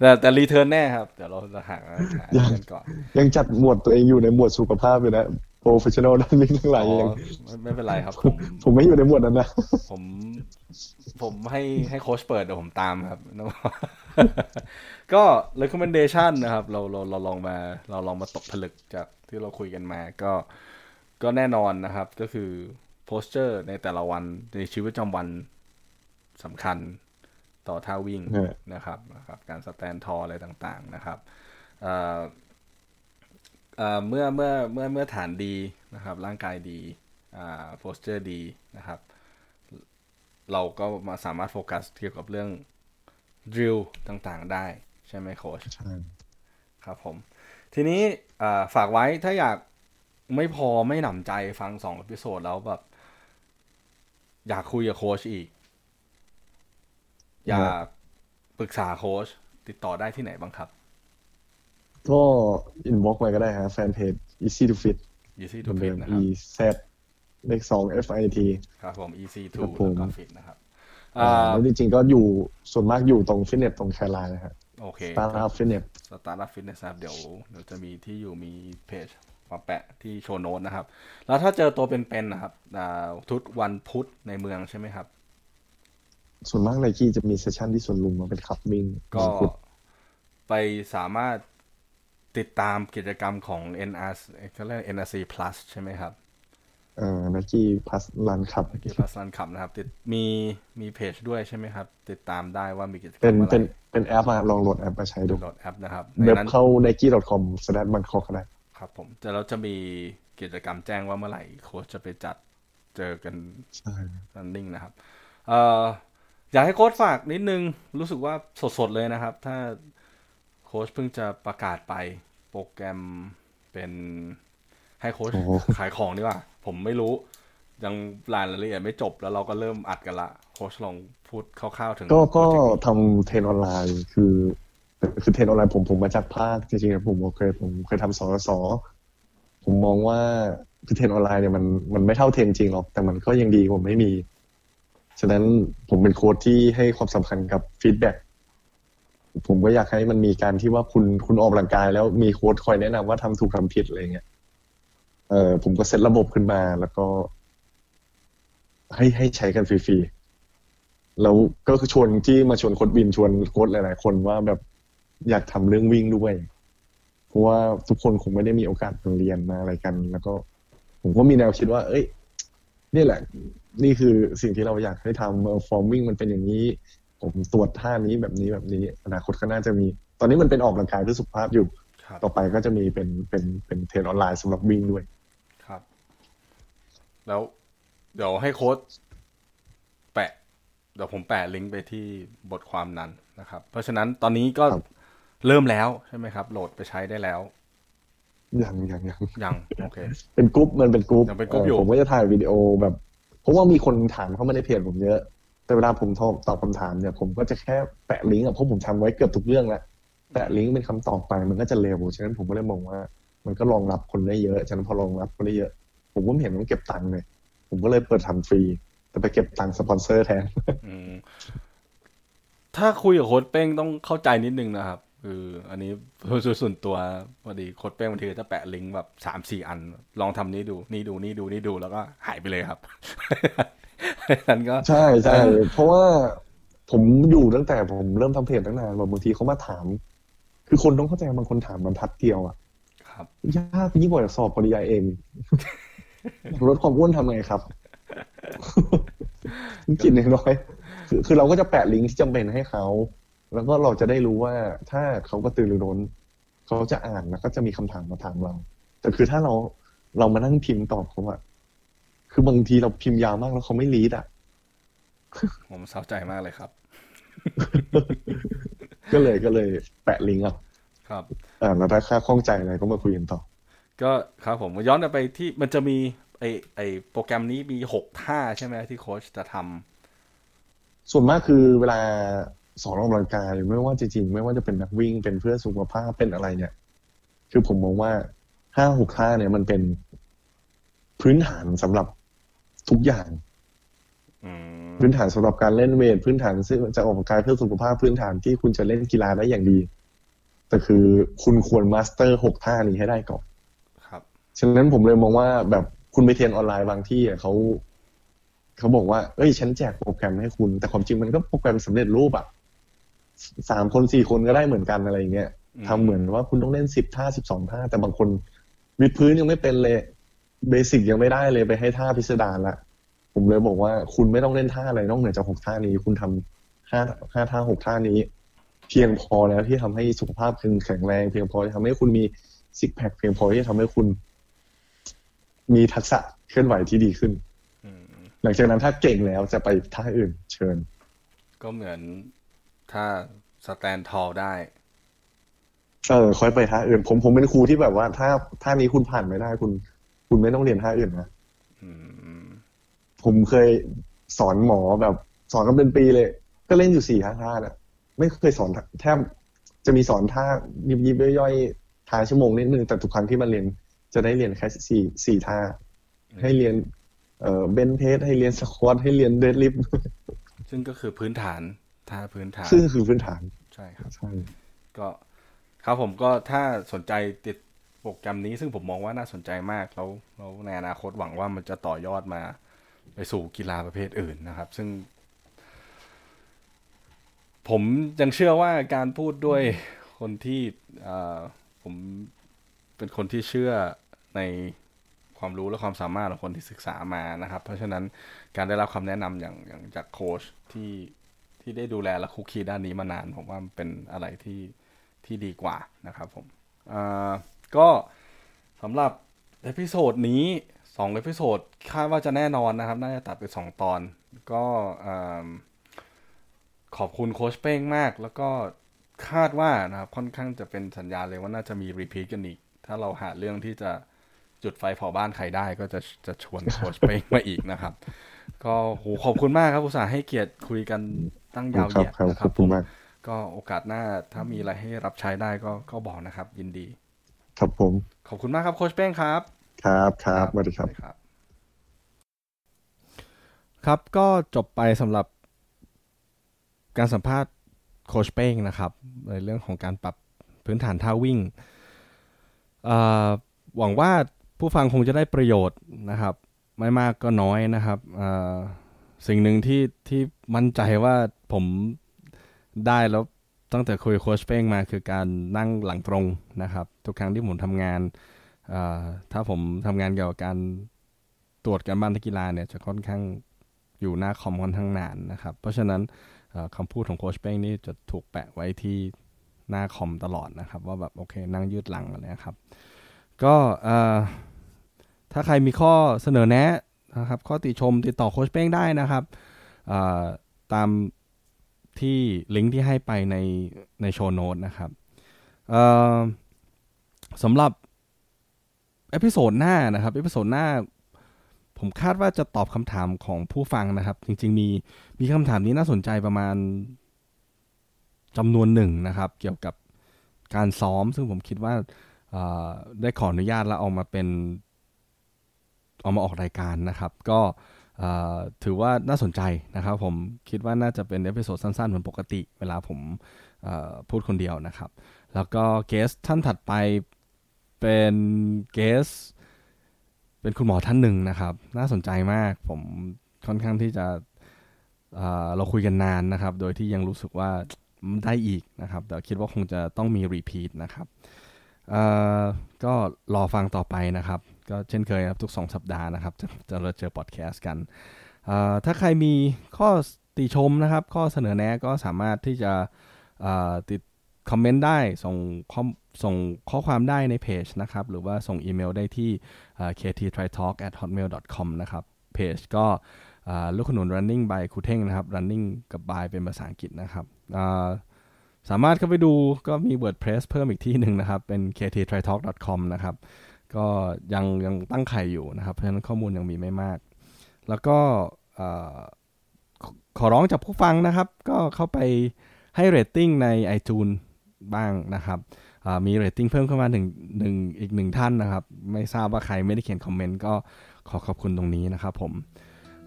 แต่แต่ return แน่ครับ เดี๋ยวเราจะหาหากันก่อน ยังจัดหมวดตัวเองอยู่ในหมวดสุขภาพอยู่นะ professional ด้านนี้ทั้งหลายอ๋อยังไม่ไม่เป็นไรครับ ผมผมไม่อยู่ในหมวดนั้นนะผม ผมให้ให้โค้ชเปิดเดี๋ยวผมตามครับก็ recommendation นะครับ เราเราเราลองมา เราลองมาตกผลึกจากที่เราคุยกันมา ก็ก็แน่นอนนะครับ ก็คือ posture ในแต่ละวันในชีวิตประจำวันสำคัญ ต่อท่าวิ่งเออนะครับนะครับ การสแตนทออะไรต่างๆนะครับเอ่อเอ่อเมื่อเมื่อเมื่อเมื่อฐานดีนะครับ ร่างกายดีอ่า posture ดีนะครับ เราก็มาสามารถโฟกัสเกี่ยวกับเรื่อง drill ต่างๆได้ ใช่ไหมโค้ชใช่ครับผม ทีนี้อ่าฝากไว้ถ้าอยากไม่พอไม่หนำใจฟังสอง episode แล้วแบบ อยากคุยกับโค้ชอีก อยากปรึกษาโค้ชติดต่อได้ที่ไหนบ้างครับ ก็ inbox ไว้ก็ได้ฮะแฟนเพจ easy to fit easy to fit เหมือนเดิมนะครับ e z เลขสอง f i t ครับผม easy ครั to บผมแล้วก็ fit นะครับอ่าอ่าแล้วจริงๆก็อยู่ส่วนมากอยู่ตรงฟิตเนสตรงแคลร์นะฮะโอเคสตาร์ทอัพฟิตเนสสตาร์ทอัพฟิตเนสครับเดี๋ยวเดี๋ยวจะมีที่อยู่มีเพจมาแปะที่โชว์โน้ตนะครับ แล้วถ้าเจอตัวเป็นๆนะครับอ่าทุกวันพุธในเมืองใช่ไหมครับ ส่วนมากไนกี้จะมีเซสชั่นที่สวนลุมมาเป็นขับวิ่งก็วันพุธไปสามารถติดตามกิจกรรมของ NR เขาเรียก NRC Plus ใช่ไหมครับ เอ่อไนกี้พัสลันขับกี Plus Run Club นะครับ ติดมีมีเพจด้วยใช่ไหมครับ ติดตามได้ว่ามีกิจกรรเป็นมอะไร เป็นเป็นแอปอะลองโหลดแอปมาใช้ดูโหลดแอปนะครับในเว็บนั้นเข้า nike.com s l a s h b a n g k o k ก็ได้ครับผมแต่เราจะมีกิจกรรมแจ้งว่าเมื่อไหร่โค้ชจะไปจัดเจอกันใช่รันนิ่งนะครับ เอ่อ อยากให้โค้ชฝากนิดนึง รู้สึกว่าสดๆเลยนะครับ ถ้าโค้ชเป้งจะประกาศไปโปรแกรมเป็นให้โค้ชโอ้โหขายของดีกว่า ผมไม่รู้ ยังรายละเอียดไม่จบแล้วเราก็เริ่มอัดกันละโค้ชลองพูดคร่าวๆถึง ก็ก็ project นี้ทำ train ออนไลน์คือคือ train ออนไลน์ผมผมมาจากภาคจริงๆผมเคยผมเคยทำสอสอผมมองว่าคือ train ออนไลน์เนี่ยมันมันไม่เท่า train จริงหรอก แต่มันก็ยังดีกว่าไม่มี ฉะนั้นผมเป็นโค้ชที่ให้ความสำคัญกับ feedback ผมก็อยากให้มันมีการที่ว่าคุณคุณออกกำลังกายแล้วมีโค้ชคอยแนะนำว่าทำถูกทำผิดอะไรเงี้ยเออผมก็เซตระบบขึ้นมาแล้วก็ ให้ให้ใช้กันฟรีๆแล้วก็คือชวนที่มาชวนโค้ชบินชวนโค้ชหลายๆ คนว่าแบบอยากทำเรื่องวิ่งด้วย เพราะว่าทุกคนคงไม่ได้มีโอกาสเรียนมาอะไรกัน แล้วก็ ผมก็มีแนวคิดว่า เอ้ยนี่แหละ นี่คือสิ่งที่เราอยากให้ทำฟอร์มวิ่งมันเป็นอย่างนี้ ผมตรวจท่านี้แบบนี้แบบนี้ อนาคตก็น่าจะมี ตอนนี้มันเป็นออกกำลังกายเพื่อสุขภาพอยู่ครับต่อไปก็จะมีเป็นเป็นเป็นเทรนออนไลน์สำหรับวิ่งด้วย ครับ แล้วเดี๋ยวให้โค้ชแปะ เดี๋ยวผมแปะลิงก์ไปที่บทความนั้นนะครับ เพราะฉะนั้นตอนนี้ก็ครับเริ่มแล้วใช่ไหมครับ โหลดไปใช้ได้แล้วยังยังยังยังโอเค เป็นกรุ๊ปมันเป็นกรุ๊ปยังเป็นกรุ๊ปอยู่ผมก็จะถ่ายวิดีโอแบบ เพราะว่ามีคนถามเข้ามาในเพจผมเยอะ แต่เวลาผมตอบตอบคำถามเนี่ย ผมก็จะแค่แปะลิงก์อะเพราะผมทำไว้เกือบทุกเรื่องแล้วแปะลิงก์เป็นคำตอบไปมันก็จะเร็วฉะนั้นผมก็เลยมองว่า มันก็รองรับคนได้เยอะฉะนั้นพอรองรับคนได้เยอะ ผมก็เห็นมันเก็บตังค์เลยผมก็เลยเปิดทำฟรี แต่ไปเก็บตังค์สปอนเซอร์แทนถ้าคุยกับโค้ชเป้งต้องเข้าใจนิดนึงนะครับ คืออันนี้ส่วนตัวพอดีโค้ดเป้งบางทีก็จะแปะลิงก์แบบสามสี่อัน ลองทำนี้ดูนี่ดูนี่ดูนี่ดูแล้วก็หายไปเลยครับนั้นก็ใช่ใช่เพราะว่าผมอยู่ตั้งแต่ผมเริ่มทำเพจตั้งนานแบบบางทีเขามาถาม คือคนต้องเข้าใจบางคนถามบรรทัดเดียวอะครับยากยิ่งกว่าสอบปริญญาเองลดความอ้วนทำไงครับกินน้อยๆคือคือเราก็จะแปะลิงก์ที่จำเป็นให้เขา แล้วก็เราจะได้รู้ว่าถ้าเขาก็ตื่นหรือร้นเขาจะอ่านแล้วก็จะมีคำถามมาถามเรา แต่คือถ้าเราเรามานั่งพิมพ์ตอบเขาอะคือบางทีเราพิมพ์ยาวมากแล้วเขาไม่รีดอะผมเศร้าใจมากเลยครับ ก็เลยก็เลยแปะลิงก์เอาครับ อ่าแล้วถ้าค่าข้องใจอะไรก็มาคุยกันต่อ ก็ครับผมย้อนไปที่มันจะมีไอไอโปรแกรมนี้มีหกท่าใช่ไหมที่โค้ชจะทำส่วนมากคือเวลา สอนออกกำลังกายไม่ว่าจริงๆไม่ว่าจะเป็นนักวิ่งเป็นเพื่อสุขภาพเป็นอะไรเนี่ย คือผมมองว่าห้าหกท่าเนี่ยมันเป็นพื้นฐานสำหรับทุกอย่างอืมพื้นฐานสำหรับการเล่นเวทพื้นฐานซึ่งจะออกกำลังกายเพื่อสุขภาพพื้นฐานที่คุณจะเล่นกีฬาได้อย่างดี แต่คือคุณควร master หกท่านี้ให้ได้ก่อนครับฉะนั้นผมเลยมองว่าแบบคุณไปเรียนออนไลน์บางที่อะเขาเขาบอกว่า เอ้ย ฉันแจกโปรแกรมให้คุณ แต่ความจริงมันก็โปรแกรมสำเร็จรูปอะ สามคนสี่คนก็ได้เหมือนกันอะไรอย่างเงี้ยอืมทำเหมือนว่าคุณต้องเล่นสิบท่าสิบสองท่า แต่บางคนวิดพื้นยังไม่เป็นเลย basic ยังไม่ได้เลยไปให้ท่าพิสดารละผมเลยบอกว่าคุณไม่ต้องเล่นท่าอะไรนอกเหนือจากหกท่านี้ คุณทำห้าห้าท่าหกท่านี้ เพียงพอแล้วที่ทำให้สุขภาพคุณแข็งแรง เพียงพอที่ทำให้คุณมีซิกแพคเพียงพอที่จะทำให้คุณ มีทักษะเคลื่อนไหวที่ดีขึ้นอืมหลังจากนั้นถ้าเก่งแล้วจะไปท่าอื่น เชิญ ก็เหมือน ถ้าสแตนทอลได้ เออค่อยไปท่าอื่น ผมผมเป็นครูที่แบบว่า ถ้าท่านี้คุณผ่านไม่ได้คุณ คุณไม่ต้องเรียนท่าอื่นนะอืมผมเคยสอนหมอแบบ สอนกันเป็นปีเลย ก็เล่นอยู่สี่ห้าท่าน่ะ ไม่เคยสอนแทบจะมีสอนท่ายิบยิบย่อยๆท้ายชั่วโมงนิดนึงแต่ทุกครั้งที่มาเรียนจะได้เรียนแค่สี่สี่ท่า ให้เรียน เอ่อเบนเพสให้เรียนสควอตให้เรียนเดดลิฟซึ่งก็คือพื้นฐาน ท่าพื้นฐาน ซึ่งคือพื้นฐาน ใช่ครับใช่ก็ครับผมก็ถ้าสนใจติดโปรแกรมนี้ ซึ่งผมมองว่าน่าสนใจมากแล้วแล้วในอนาคตหวังว่ามันจะต่อยอดมา ไปสู่กีฬาประเภทอื่นนะครับ ซึ่ง ผมยังเชื่อว่าการพูดด้วยคนที่เอ่อผมเป็นคนที่เชื่อในความรู้และความสามารถของคนที่ศึกษามานะครับ เพราะฉะนั้นการได้รับคำแนะนำอย่างอย่างจากโค้ชที่ ที่ได้ดูแลและคุกคีด้านนี้มานาน ผมว่าเป็นอะไรที่ที่ดีกว่านะครับผมก็สำหรับ episode นี้สอง episode คาดว่าจะแน่นอนนะครับ น่าจะตัดเป็นสองตอน ก็ขอบคุณโค้ชเป้งมาก แล้วก็คาดว่านะครับค่อนข้างจะเป็นสัญญาเลยว่าน่าจะมี repeat กันอีก ถ้าเราหาเรื่องที่จะจุดไฟเผาบ้านใครได้ก็จะจะชวนโค้ชเป้งมาอีกนะครับ ก็โหขอบคุณมากครับอุตส่าห์ให้เกียรติคุยกัน ตั้งยาวครัเหบยียดครับนะคขรัอบบคุณมากก็โอกาสหน้าถ้ามีอะไรให้รับใช้ได้ก็ก็บอกนะครับ ยินดี ครับผม ขอบคุณมากครับโค้ชเป้งครับ ครับครับสวัสดีครับครับ ครับก็จบไปสำหรับการสัมภาษณ์โคชเป้งนะครับ ในเรื่องของการปรับพื้นฐานท่าวิ่งเอ่อหวังว่าผู้ฟังคงจะได้ประโยชน์นะครับ ไม่มากก็น้อยนะครับเอ่อ สิ่งหนึ่งที่ที่มั่นใจว่าผมได้แล้วตั้งแต่คุยโค้ชเป้งมาคือการนั่งหลังตรงนะครับ ทุกครั้งที่ผมทำงาน ถ้าผมทำงานเกี่ยวกับการตรวจการบ้านนักกีฬาเนี่ยจะค่อนข้างอยู่หน้าคอมค่อนข้างนานนะครับ เพราะฉะนั้นคำพูดของโค้ชเป้งนี่จะถูกแปะไว้ที่หน้าคอมตลอดนะครับ ว่าแบบโอเค นั่งยืดหลังอะไรนะครับ ก็ถ้าใครมีข้อเสนอแนะ นะครับ ข้อติชมติดต่อโค้ชเป้งได้นะครับตามที่ลิงก์ที่ให้ไปในใน show note นะครับสำหรับ episode หน้านะครับ episode หน้า ผมคาดว่าจะตอบคำถามของผู้ฟังนะครับ จริง ๆ มีมีคำถามนี้น่าสนใจประมาณจำนวนหนึ่งนะครับ เกี่ยวกับการซ้อม ซึ่งผมคิดว่าได้ขออนุญาตแล้วเอามาเป็น เอามาออกรายการนะครับ ก็ถือว่าน่าสนใจนะครับ ผมคิดว่าน่าจะเป็น episode สั้นๆเหมือนปกติ เวลาผมพูดคนเดียวนะครับ แล้วก็ guest ท่านถัดไปเป็น guest เป็นคุณหมอท่านหนึ่งนะครับ น่าสนใจมากผมค่อนข้างที่จะเราคุยกันนานนะครับ โดยที่ยังรู้สึกว่าได้อีกนะครับ แต่คิดว่าคงจะต้องมี repeat นะครับก็รอฟังต่อไปนะครับ ก็เช่นเคยครับทุกสองสัปดาห์นะครับ จะจะเราเจอพอดแคสต์กัน ถ้าใครมีข้อติชมนะครับ ข้อเสนอแนะก็สามารถที่จะติด comment ได้ส่งข้อส่งข้อความได้ในเพจนะครับ หรือว่าส่งอีเมลได้ที่ kttritalk@hotmail.com นะครับเพจก็ลูกขนุน running by ครูเท่งนะครับ running กับ by เป็นภาษาอังกฤษนะครับสามารถเข้าไปดูก็มี WordPress เพิ่มอีกที่หนึ่งนะครับ เป็น kttritalk.com นะครับ ก็ยังยังตั้งไข่อยู่นะครับ เพราะฉะนั้นข้อมูลยังมีไม่มาก แล้วก็ขอร้องจากผู้ฟังนะครับ ก็เข้าไปให้เรตติ้งใน iTunes บ้างนะครับมีเรตติ้งเพิ่มเข้ามาหนึ่งหนึ่งอีกหนึ่งท่านนะครับ ไม่ทราบว่าใครไม่ได้เขียน comment ก็ขอขอบคุณตรงนี้นะครับผม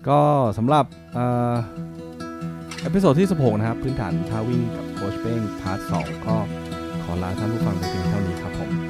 ก็สำหรับ episode ที่ 16 นะครับ พื้นฐานท่าวิ่งกับโค้ชเป้ง part 2 ก็ขอลาท่านผู้ฟังไปเพียงเท่านี้ครับผม